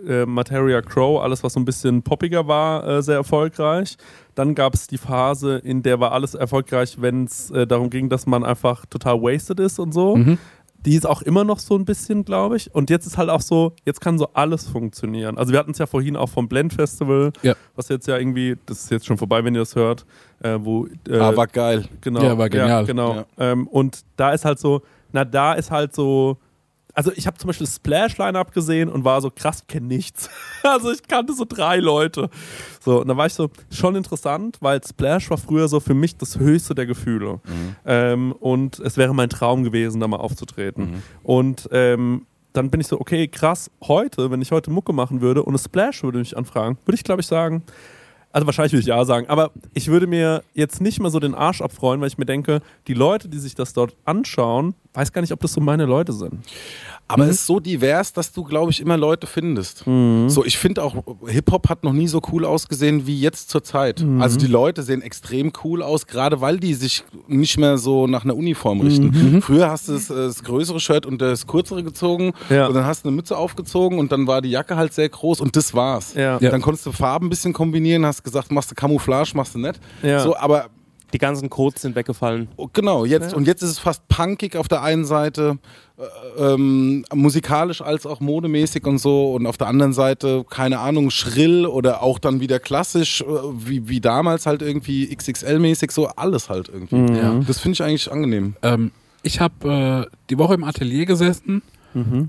äh, Materia Crow, alles was so ein bisschen poppiger war, äh, sehr erfolgreich. Dann gab es die Phase, in der war alles erfolgreich, wenn es äh, darum ging, dass man einfach total wasted ist und so. Die ist auch immer noch so ein bisschen, glaube ich. Und jetzt ist halt auch so, jetzt kann so alles funktionieren. Also wir hatten es ja vorhin auch vom Blend Festival, Ja. was jetzt ja irgendwie, das ist jetzt schon vorbei, wenn ihr das hört, äh, wo äh, Ah, war geil. genau, Ja, war genial. genau. Ja. Ähm, und da ist halt so, na da ist halt so, also ich habe zum Beispiel Splash-Line-Up gesehen und war so krass, kenne nichts. *laughs* also ich kannte so drei Leute. So, und da war ich so, schon interessant, weil Splash war früher so für mich das höchste der Gefühle. Ähm, und es wäre mein Traum gewesen, da mal aufzutreten. Und ähm, dann bin ich so, okay, krass, heute, wenn ich heute Mucke machen würde und eine Splash würde mich anfragen, würde ich glaube ich sagen, also wahrscheinlich würde ich ja sagen, aber ich würde mir jetzt nicht mehr so den Arsch abfreuen, weil ich mir denke, die Leute, die sich das dort anschauen, weiß gar nicht, ob das so meine Leute sind. Aber es ist so divers, dass du, glaube ich, immer Leute findest. So, ich finde auch, Hip-Hop hat noch nie so cool ausgesehen wie jetzt zur Zeit. Also die Leute sehen extrem cool aus, gerade weil die sich nicht mehr so nach einer Uniform richten. Früher hast du das, äh, das größere Shirt und das kürzere gezogen Ja. und dann hast du eine Mütze aufgezogen und dann war die Jacke halt sehr groß und das war's. Ja. Dann konntest du Farben ein bisschen kombinieren, hast gesagt, machst du Camouflage, machst du nicht. Ja. So, aber Die ganzen Codes sind weggefallen. Genau, jetzt und jetzt ist es fast punkig auf der einen Seite, äh, ähm, musikalisch als auch modemäßig und so und auf der anderen Seite, keine Ahnung, schrill oder auch dann wieder klassisch, äh, wie, wie damals halt irgendwie XXL-mäßig, so alles halt irgendwie. Ja. Das finde ich eigentlich angenehm. Ähm, ich habe äh, die Woche im Atelier gesessen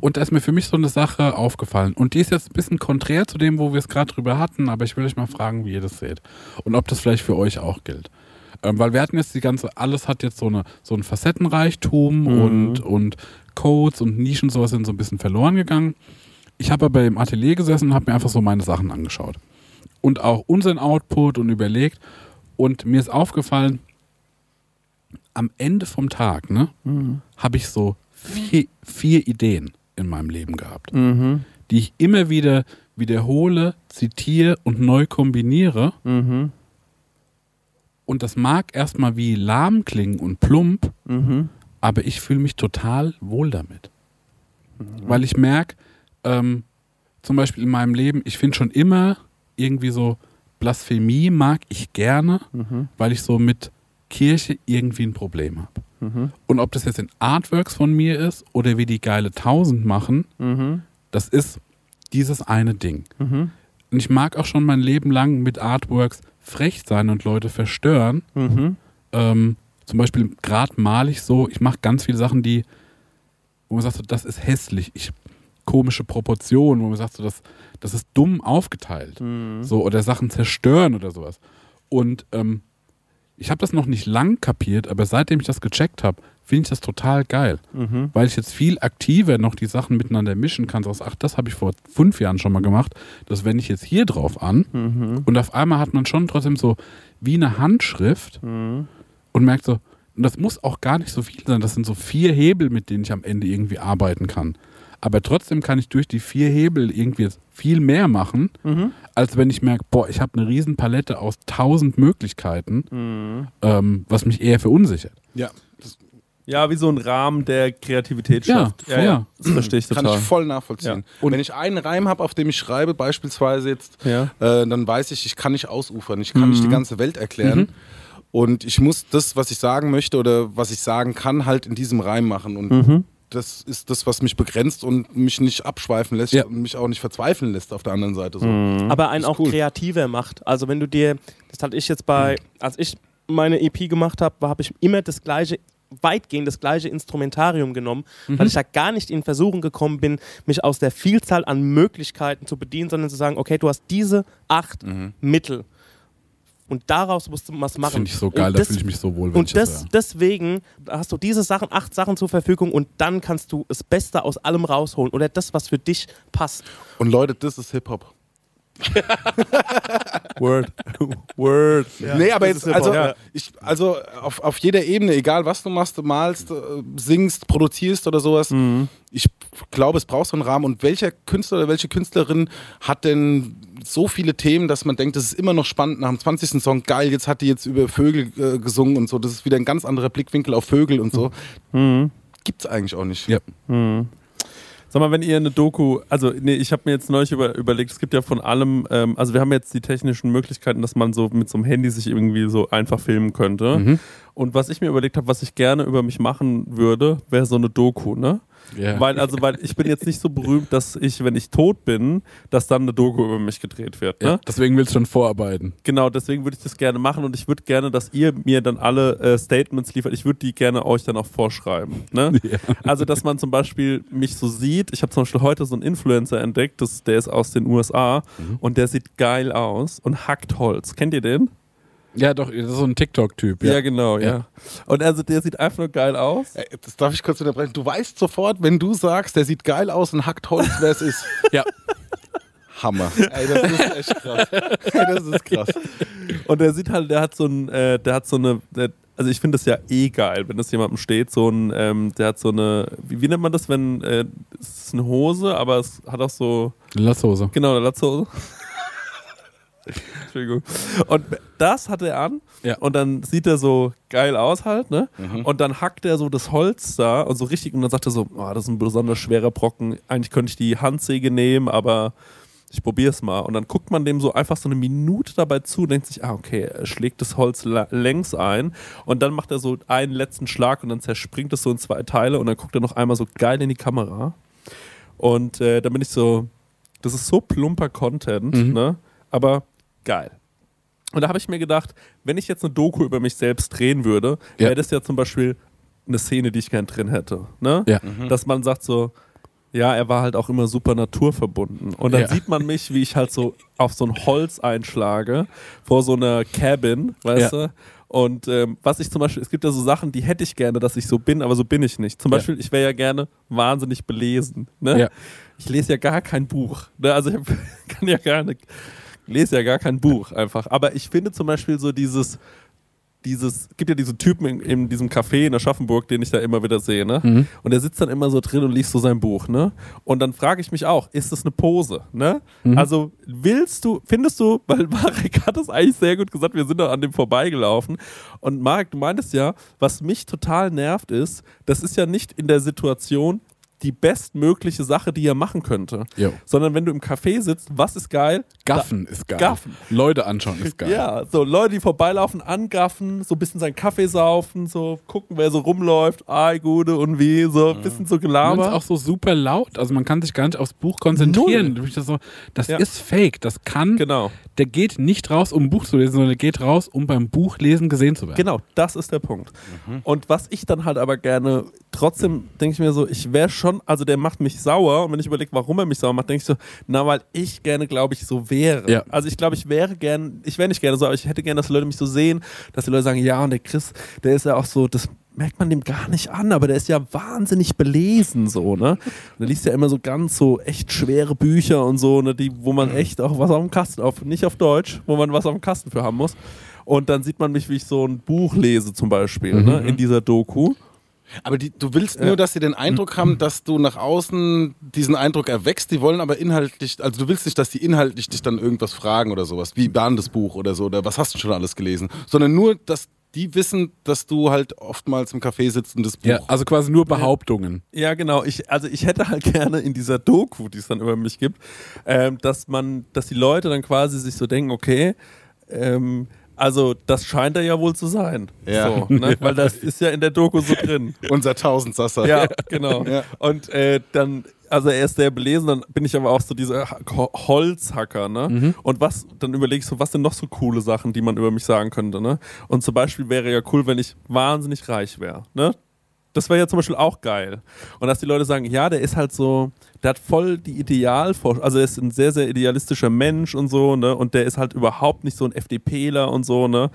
und da ist mir für mich so eine Sache aufgefallen. Und die ist jetzt ein bisschen konträr zu dem, wo wir es gerade drüber hatten, aber ich will euch mal fragen, wie ihr das seht. Und ob das vielleicht für euch auch gilt. Ähm, weil wir hatten jetzt die ganze, alles hat jetzt so, eine, so ein Facettenreichtum und, und Codes und Nischen, sowas sind so ein bisschen verloren gegangen. Ich habe aber im Atelier gesessen und habe mir einfach so meine Sachen angeschaut. Und auch unseren Output und überlegt. Und mir ist aufgefallen, am Ende vom Tag, ne, habe ich so vier, vier Ideen in meinem Leben gehabt, Mhm. die ich immer wieder wiederhole, zitiere und neu kombiniere. Mhm. Und das mag erstmal wie lahm klingen und plump, Mhm. aber ich fühle mich total wohl damit. Weil ich merke, ähm, zum Beispiel in meinem Leben, ich finde schon immer irgendwie so Blasphemie mag ich gerne, weil ich so mit Kirche irgendwie ein Problem habe. Mhm. Und ob das jetzt in Artworks von mir ist oder wie die geile Tausend machen, Mhm. das ist dieses eine Ding. Mhm. Und ich mag auch schon mein Leben lang mit Artworks frech sein und Leute verstören. Mhm. Ähm, zum Beispiel gerade mal ich so, ich mache ganz viele Sachen, die, wo man sagt, so, das ist hässlich, ich komische Proportionen, wo man sagt, so, das, das ist dumm aufgeteilt. Mhm. So, oder Sachen zerstören oder sowas. Und ähm, ich habe das noch nicht lang kapiert, aber seitdem ich das gecheckt habe, finde ich das total geil. Mhm. Weil ich jetzt viel aktiver noch die Sachen miteinander mischen kann. So, ach, das habe ich vor fünf Jahren schon mal gemacht. Das wende ich jetzt hier drauf an. Mhm. Und auf einmal hat man schon trotzdem so wie eine Handschrift Mhm. und merkt so, und das muss auch gar nicht so viel sein. Das sind so vier Hebel, mit denen ich am Ende irgendwie arbeiten kann. Aber trotzdem kann ich durch die vier Hebel irgendwie viel mehr machen, Mhm. als wenn ich merke, boah, ich habe eine riesen Palette aus tausend Möglichkeiten, Mhm. ähm, was mich eher verunsichert. Ja, Ja, wie so ein Rahmen, der Kreativität Ja, schafft. voll. Das verstehe ich kann total. ich voll nachvollziehen. Ja. Und- wenn ich einen Reim habe, auf dem ich schreibe, beispielsweise jetzt, Ja. äh, dann weiß ich, ich kann nicht ausufern, ich kann Mhm. nicht die ganze Welt erklären. Und ich muss das, was ich sagen möchte oder was ich sagen kann, halt in diesem Reim machen. Und Mhm. das ist das, was mich begrenzt und mich nicht abschweifen lässt Ja. und mich auch nicht verzweifeln lässt auf der anderen Seite. So. Mhm. aber einen auch cool. kreativer macht. Also wenn du dir, das hatte ich jetzt bei, als ich meine EP gemacht habe, habe ich immer das gleiche weitgehend das gleiche Instrumentarium genommen, weil ich da gar nicht in Versuchen gekommen bin, mich aus der Vielzahl an Möglichkeiten zu bedienen, sondern zu sagen, okay, du hast diese acht Mittel und daraus musst du was Das machen. finde ich so geil, da das, fühle ich mich so wohl, wenn ich und das das, höre. deswegen hast du diese Sachen, acht Sachen zur Verfügung und dann kannst du das Beste aus allem rausholen oder das, was für dich passt. Und Leute, das ist Hip-Hop. *laughs* Word. *laughs* Word. nee, aber jetzt, also, ja. ich, also auf, auf jeder Ebene, egal was du machst, du malst, äh, singst, produzierst oder sowas, Mhm. ich glaube, es braucht so einen Rahmen. Und welcher Künstler oder welche Künstlerin hat denn so viele Themen, dass man denkt, das ist immer noch spannend nach dem 20. Song, geil, jetzt hat die jetzt über Vögel äh, gesungen und so, das ist wieder ein ganz anderer Blickwinkel auf Vögel und so. Mhm. Gibt's eigentlich auch nicht. Ja. Mhm. Sag mal, wenn ihr eine Doku, also nee, ich habe mir jetzt neulich über, überlegt, es gibt ja von allem, ähm, also wir haben jetzt die technischen Möglichkeiten, dass man so mit so einem Handy sich irgendwie so einfach filmen könnte. Mhm. Und was ich mir überlegt habe, was ich gerne über mich machen würde, wäre so eine Doku, ne? Ja. Weil, also, weil ich bin jetzt nicht so berühmt, dass ich, wenn ich tot bin, dass dann eine Doku über mich gedreht wird. Ne? ja, deswegen willst du schon vorarbeiten. Genau, deswegen würde ich das gerne machen und ich würde gerne, dass ihr mir dann alle äh, Statements liefert. Ich würde die gerne euch dann auch vorschreiben. Ne? *laughs* Also, dass man zum Beispiel mich so sieht. Ich habe zum Beispiel heute so einen Influencer entdeckt, das, der ist aus den USA und der sieht geil aus und hackt Holz. Kennt ihr den? Ja, doch, das ist so ein TikTok-Typ. Ja, Ja. genau, ja. Ja. Und also der sieht einfach nur geil aus. Ey, Das darf ich kurz unterbrechen. Du weißt sofort, wenn du sagst, der sieht geil aus und hackt Holz, wer es ist. *laughs* ja. Hammer. Ey, das ist echt krass. *laughs* Ey, das ist krass. Und der sieht halt, der hat so ein, äh, der hat so eine, der, also ich finde das ja eh geil, wenn das jemandem steht, so ein, ähm, der hat so eine, wie, wie nennt man das, wenn, äh, es ist eine Hose, aber es hat auch so, Lasshose. genau, eine Latzhose. *laughs* Entschuldigung. Und das hat er an Ja. und dann sieht er so geil aus halt, ne? Und dann hackt er so das Holz da und so richtig und dann sagt er so, oh, das ist ein besonders schwerer Brocken, eigentlich könnte ich die Handsäge nehmen, aber ich probier's mal. Und dann guckt man dem so einfach so eine Minute dabei zu, denkt sich, ah, okay, er schlägt das Holz längs ein und dann macht er so einen letzten Schlag und dann zerspringt es so in zwei Teile und dann guckt er noch einmal so geil in die Kamera. Und äh, dann bin ich so, das ist so plumper Content, ne? Aber geil. Und da habe ich mir gedacht, wenn ich jetzt eine Doku über mich selbst drehen würde, Ja. wäre das ja zum Beispiel eine Szene, die ich gern drin hätte. Ne? Ja. Dass man sagt so, ja, er war halt auch immer super naturverbunden. Und dann Ja. sieht man mich, wie ich halt so auf so ein Holz einschlage, vor so einer Cabin, weißt Ja. du? Und ähm, was ich zum Beispiel, es gibt ja so Sachen, die hätte ich gerne, dass ich so bin, aber so bin ich nicht. Zum Ja. Beispiel, ich wäre ja gerne wahnsinnig belesen. Ne? Ja. Ich lese ja gar kein Buch. Ne? Also ich hab, *laughs* kann ja gar nicht, lese ja gar kein Buch einfach. Aber ich finde zum Beispiel so dieses, dieses, gibt ja diesen Typen in, in diesem Café in Aschaffenburg, den ich da immer wieder sehe, ne? Mhm. Und der sitzt dann immer so drin und liest so sein Buch, ne? Und dann frage ich mich auch, ist das eine Pose, ne? Mhm. Also willst du, findest du, weil *laughs* Marek hat es eigentlich sehr gut gesagt, wir sind da an dem vorbeigelaufen und Marek, du meintest ja, was mich total nervt ist, das ist ja nicht in der Situation die bestmögliche Sache, die er machen könnte, Jo. sondern wenn du im Café sitzt, was ist geil? Gaffen ist geil. Gaffen. Leute anschauen ist geil. Ja, so Leute, die vorbeilaufen, angaffen, so ein bisschen seinen Kaffee saufen, so gucken, wer so rumläuft, ai, gute und wie, so ein bisschen so Und es ist Gelaber. auch so super laut. Also man kann sich gar nicht aufs Buch konzentrieren. Null. Das, so, das Ja. ist fake. Das kann. Genau, Der geht nicht raus, um ein Buch zu lesen, sondern der geht raus, um beim Buchlesen gesehen zu werden. genau, das ist der Punkt. Und was ich dann halt aber gerne, trotzdem denke ich mir so, ich wäre schon, also der macht mich sauer und wenn ich überlege, warum er mich sauer macht, denke ich so, na, weil ich gerne, glaube ich, so wäre. Ja. Also ich glaube, ich wäre gern, ich wäre nicht gerne so, aber ich hätte gerne, dass die Leute mich so sehen, dass die Leute sagen, ja, und der Chris, der ist ja auch so, das merkt man dem gar nicht an, aber der ist ja wahnsinnig belesen so, ne? Und der liest ja immer so ganz so echt schwere Bücher und so, ne, die, wo man echt auch was auf dem Kasten, auf, nicht auf Deutsch, wo man was auf dem Kasten für haben muss. Und dann sieht man mich, wie ich so ein Buch lese zum Beispiel, ne, in dieser Doku. Aber die, du willst nur, dass sie den Eindruck haben, dass du nach außen diesen Eindruck erwächst. Die wollen aber inhaltlich, also du willst nicht, dass die inhaltlich dich dann irgendwas fragen oder sowas, wie Bahn das Buch oder so, oder was hast du schon alles gelesen, sondern nur, dass die wissen, dass du halt oftmals im Café sitzt und das Buch. Ja, also quasi nur Behauptungen. Ja, genau. Ich, also ich hätte halt *laughs* gerne in dieser Doku, die es dann über mich gibt, ähm, dass man, dass die Leute dann quasi sich so denken, okay, ähm, also das scheint er ja wohl zu sein. Ja. So, ne? Weil das *laughs* ist ja in der Doku so drin. Unser Tausendsasser. Ja, genau. *laughs* Ja. Und äh, dann, also er ist sehr belesen, dann bin ich aber auch so dieser Ho- Holzhacker, ne? Und was, dann überlege ich so, was sind noch so coole Sachen, die man über mich sagen könnte, ne? Und zum Beispiel wäre ja cool, wenn ich wahnsinnig reich wäre, ne? Das wäre ja zum Beispiel auch geil. Und dass die Leute sagen, ja, der ist halt so, der hat voll die Idealvorstellung, also er ist ein sehr, sehr idealistischer Mensch und so, ne? Und der ist halt überhaupt nicht so ein FDPler und so, ne?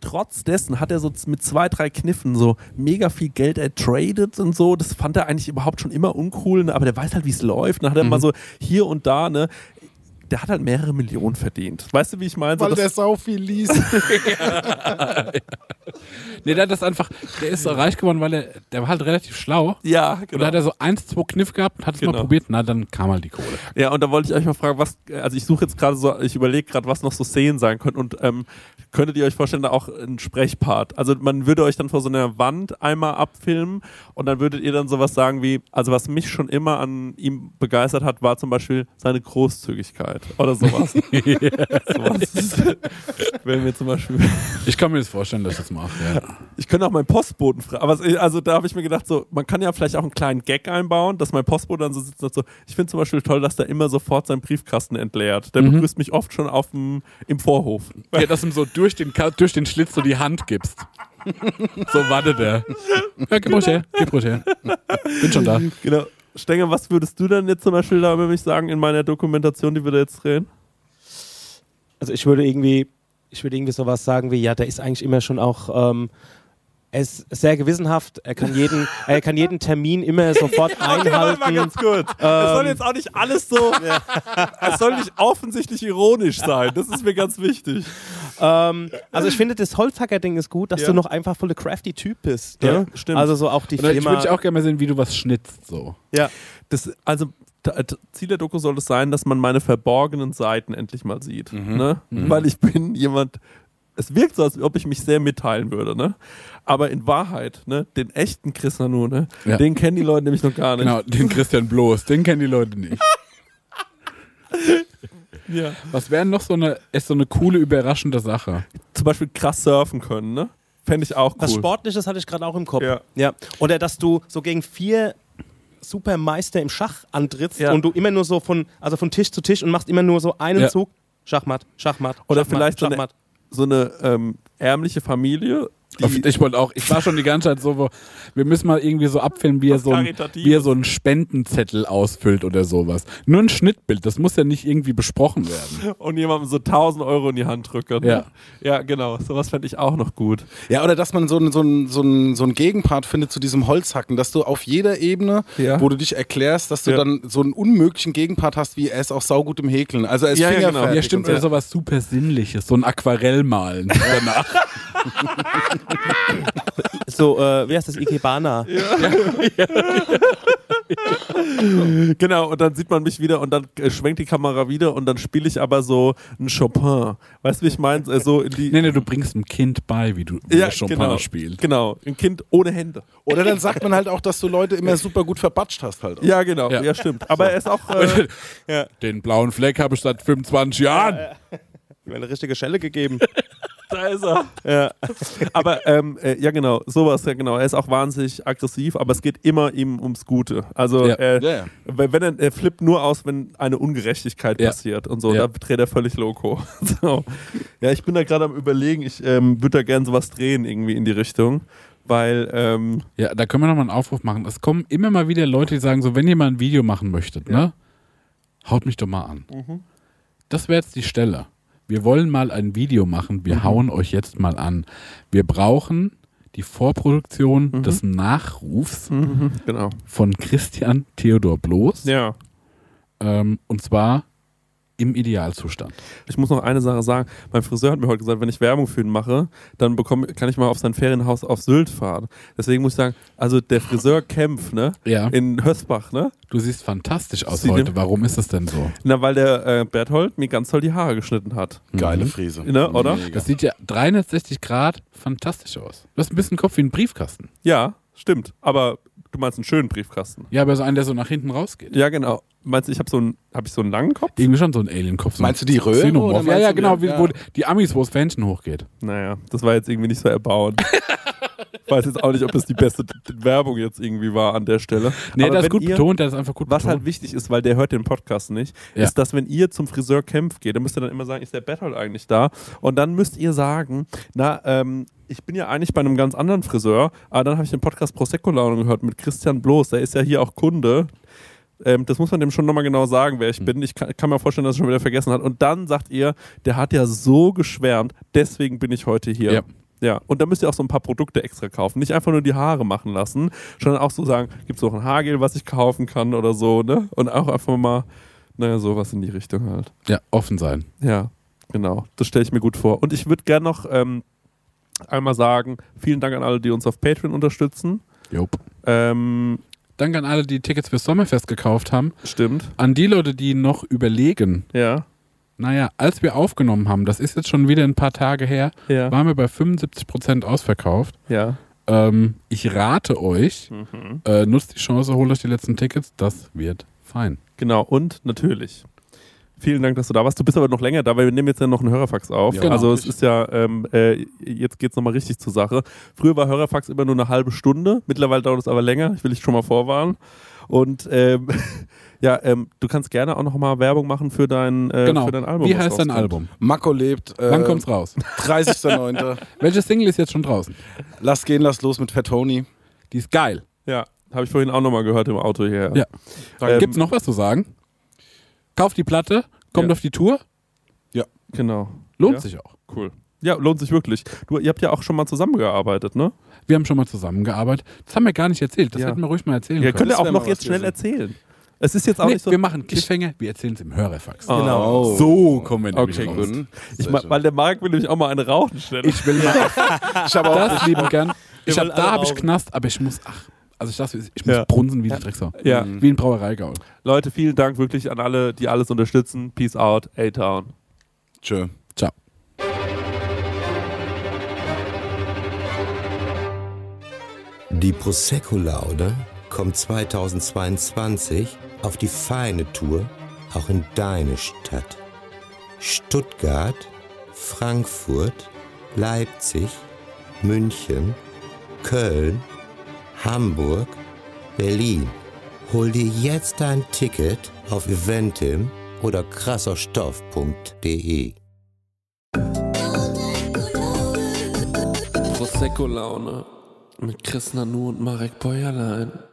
Trotz dessen hat er so mit zwei, drei Kniffen so mega viel Geld ertradet und so. Das fand er eigentlich überhaupt schon immer uncool, ne? aber der weiß halt, wie es läuft. Dann hat er mal so hier und da, ne? Der hat halt mehrere Millionen verdient. Weißt du, wie ich meine? So, Weil der sau viel liest. *laughs* *laughs* Nee, der hat das einfach, der ist so reich geworden, weil er, der war halt relativ schlau. ja, Und da genau. hat er so eins, zwei Kniff gehabt und hat es mal Genau. probiert. Na, dann kam halt die Kohle. Ja, und da wollte ich euch mal fragen, was, also ich suche jetzt gerade so, ich überlege gerade, was noch so Szenen sein könnten und ähm, könntet ihr euch vorstellen, da auch ein Sprechpart? Also man würde euch dann vor so einer Wand einmal abfilmen und dann würdet ihr dann sowas sagen wie, also was mich schon immer an ihm begeistert hat, war zum Beispiel seine Großzügigkeit oder sowas. *laughs* sowas. Wenn wir zum Beispiel Ich kann mir das vorstellen, dass ich das mache. Ja. ich könnte auch meinen Postboten fragen. Aber also da habe ich mir gedacht, so, man kann ja vielleicht auch einen kleinen Gag einbauen, dass mein Postbote dann so sitzt und sagt so, ich finde zum Beispiel toll, dass der immer sofort seinen Briefkasten entleert. Der begrüßt mich oft schon auf dem, im Vorhof. ja, dass du ihm so durch den, durch den Schlitz so die Hand gibst. So wartet er. Ja, gib ruhig her, gib ruhig her. Bin schon da. Genau. Stenger, was würdest du dann jetzt zum Beispiel da über mich sagen in meiner Dokumentation, die wir da jetzt drehen? Also ich würde irgendwie, ich würde irgendwie sowas sagen wie, ja, der ist eigentlich immer schon auch, ähm, er ist sehr gewissenhaft, er kann jeden, *laughs* er kann jeden Termin immer sofort mal einhalten. ganz kurz. es soll jetzt auch nicht alles so, es soll nicht offensichtlich ironisch sein. Das ist mir ganz wichtig. Ähm, also ich finde, das Holzhacker-Ding ist gut, dass Ja. du noch einfach voll der crafty Typ bist. Ja, Ne? stimmt. Also so auch die Und ich Firma. würde auch gerne mal sehen, wie du was schnitzt. So. ja. Das, also Ziel der Doku soll es sein, dass man meine verborgenen Seiten endlich mal sieht. Ne? Weil ich bin jemand, es wirkt so, als ob ich mich sehr mitteilen würde. Ne? Aber in Wahrheit, ne, den echten Chris Nanu, ne, Ja. den kennen die Leute nämlich noch gar nicht. Genau, den Christian Bloß, den kennen die Leute nicht. *laughs* Ja. Was wäre noch so eine, ist so eine coole, überraschende Sache? Zum Beispiel krass surfen können. Ne? Fände ich auch cool. Was Sportliches hatte ich gerade auch im Kopf. Ja. ja. Oder dass du so gegen vier Supermeister im Schach antrittst Ja. und du immer nur so von, also von Tisch zu Tisch und machst immer nur so einen Ja. Zug. Schachmatt, Schachmatt. Oder Schachmatt, vielleicht so eine, Schachmatt. so eine ähm, ärmliche Familie. Die, Ich wollte auch, ich war schon die ganze Zeit so, wo- wir müssen mal irgendwie so abfilmen, wie er so, ein, wie er so einen Spendenzettel ausfüllt oder sowas. Nur ein Schnittbild, das muss ja nicht irgendwie besprochen werden. und jemandem so 1000 Euro in die Hand drücken. Ja. Ja, genau. Sowas fände ich auch noch gut. Ja, oder dass man so einen so so so einen Gegenpart findet zu diesem Holzhacken, dass du auf jeder Ebene, Ja. wo du dich erklärst, dass du Ja. dann so einen unmöglichen Gegenpart hast, wie er ist auch saugut im Häkeln. Also er ist Ja, ja, genau. Ja, stimmt, oder so. sowas super Sinnliches, so ein Aquarell malen *laughs* danach. *laughs* So, äh, wie heißt das? Ikebana. Genau, und dann sieht man mich wieder und dann äh, schwenkt die Kamera wieder und dann spiele ich aber so einen Chopin. Weißt du, wie ich meine? Äh, so in die. nee, nee, du bringst einem Kind bei, wie du wie ja, Chopin genau, spielt. Genau, ein Kind ohne Hände. Oder dann sagt man halt auch, dass du Leute immer super gut verbatscht hast halt. Ja, genau, ja, Ja. stimmt. Aber er ist auch. *laughs* Äh, Den blauen Fleck habe ich seit 25 Jahren. Mir eine richtige Schelle gegeben. *laughs* da ist er. Ja. Aber ähm, äh, ja, genau, sowas, ja, genau. Er ist auch wahnsinnig aggressiv, aber es geht immer ihm ums Gute. Also, Ja. äh, Ja, ja. wenn wenn er, er flippt nur aus, wenn eine Ungerechtigkeit Ja. passiert und so, Ja. da dreht er völlig loco. *laughs* so. Ja, ich bin da gerade am überlegen, ich ähm, würde da gerne sowas drehen irgendwie in die Richtung, weil ähm, Ja, da können wir nochmal einen Aufruf machen. Es kommen immer mal wieder Leute, die sagen so, wenn ihr mal ein Video machen möchtet, ne, haut mich doch mal an. Das wäre jetzt die Stelle. Wir wollen mal ein Video machen, wir hauen euch jetzt mal an. Wir brauchen die Vorproduktion des Nachrufs genau. von Christian Theodor Bloß. Ja. Ähm, und zwar im Idealzustand. Ich muss noch eine Sache sagen. Mein Friseur hat mir heute gesagt, wenn ich Werbung für ihn mache, dann bekomme, kann ich mal auf sein Ferienhaus auf Sylt fahren. Deswegen muss ich sagen, also der Friseur Kempf, ne? Ja. In Hösbach, ne? Du siehst fantastisch aus Sie heute. Warum ist das denn so? Na, weil der äh, Berthold mir ganz toll die Haare geschnitten hat. Geile Mhm. Frise. Ne, oder? Mega. Das sieht ja 360 Grad fantastisch aus. Du hast ein bisschen Kopf wie ein Briefkasten. Ja, stimmt. Aber du meinst einen schönen Briefkasten. Ja, aber so einen, der so nach hinten rausgeht. Ja, genau. Meinst du, ich habe so einen, habe ich so einen langen Kopf? Irgendwie schon so ein Alien-Kopf. So ein Meinst du die Röhre Xenomorph. oder Ja, ja, genau. die- Wie, ja. Wo die Amis, wo das Fähnchen hochgeht. Naja, das war jetzt irgendwie nicht so erbauend. *laughs* Weiß jetzt auch nicht, ob das die beste Werbung jetzt irgendwie war an der Stelle. Nee, Aber der ist gut ihr, betont, der ist einfach gut Was betont. halt wichtig ist, weil der hört den Podcast nicht, Ja. ist, dass wenn ihr zum Friseur Kempf geht, dann müsst ihr dann immer sagen, ist der Berthold eigentlich da? Und dann müsst ihr sagen, na, ähm, ich bin ja eigentlich bei einem ganz anderen Friseur, aber dann habe ich den Podcast Prosecco Laune gehört mit Christian Bloß, der ist ja hier auch Kunde. Ähm, das muss man dem schon nochmal genau sagen, wer Hm. ich bin. Ich kann, kann mir vorstellen, dass er schon wieder vergessen hat. Und dann sagt ihr, der hat ja so geschwärmt, deswegen bin ich heute hier. Ja. Ja, und da müsst ihr auch so ein paar Produkte extra kaufen. Nicht einfach nur die Haare machen lassen, sondern auch so sagen, gibt es noch ein Haargel, was ich kaufen kann oder so, ne? Und auch einfach mal, naja, sowas in die Richtung halt. Ja, offen sein. Ja, genau. Das stelle ich mir gut vor. Und ich würde gerne noch ähm, einmal sagen, vielen Dank an alle, die uns auf Patreon unterstützen. Jupp. Ähm, Danke an alle, die Tickets fürs Sommerfest gekauft haben. stimmt. An die Leute, die noch überlegen. Ja, Naja, als wir aufgenommen haben, das ist jetzt schon wieder ein paar Tage her, ja, waren wir bei 75% ausverkauft. ja. Ähm, ich rate euch, Mhm. äh, nutzt die Chance, holt euch die letzten Tickets. Das wird fein. Genau, und natürlich. Vielen Dank, dass du da warst. Du bist aber noch länger da, weil wir nehmen jetzt ja noch einen Hörerfax auf. Ja, genau. also es ist ja, ähm, äh, jetzt geht es nochmal richtig zur Sache. Früher war Hörerfax immer nur eine halbe Stunde, mittlerweile dauert es aber länger. Ich will dich schon mal vorwarnen. Und ähm, *laughs* ja, ähm, du kannst gerne auch nochmal Werbung machen für dein, äh, genau. für dein Album. Wie heißt dein. Album? Mako lebt. Äh, Wann kommt's raus? 30.09. *laughs* Welche Single ist jetzt schon draußen? lass gehen, lass los mit Fat Tony. Die ist geil. Ja, habe ich vorhin auch nochmal gehört im Auto hier. Ja. Ähm, Gibt's noch was zu sagen? Kauft die Platte, kommt Ja. auf die Tour, Genau. lohnt Ja. sich auch. Cool. Ja, lohnt sich wirklich. Du, ihr habt ja auch schon mal zusammengearbeitet, ne? Wir haben schon mal zusammengearbeitet. Das haben wir gar nicht erzählt. Das Ja. hätten wir ruhig mal erzählen Ihr können. könnt ja Das auch noch mal jetzt schnell erzählen. Es ist jetzt auch Nee, nicht so. wir machen Cliffhanger, wir erzählen es im Hörerfax. Ah. Genau. So kommen wir nämlich Okay, raus. gut. Mhm. Ich weil der Marc will nämlich auch mal eine rauchen schnell. Ich will mal *laughs* ich habe auch das lieben gern. Ich hab, da habe ich. Knast, aber ich muss, ach, also ich, dachte, ich muss Ja. brunsen wie die Drecksau. ja. Wie ein Brauereigaul. Leute, vielen Dank wirklich an alle, die alles unterstützen. Peace out, A-Town. Tschö. Ciao. Die Prosecco-Laude kommt 2022 auf die feine Tour auch in deine Stadt. Stuttgart, Frankfurt, Leipzig, München, Köln, Hamburg, Berlin. Hol dir jetzt dein Ticket auf eventim oder krasserstoff.de. Prosecco-Laune mit Chris Nanu und Marek Bäuerlein.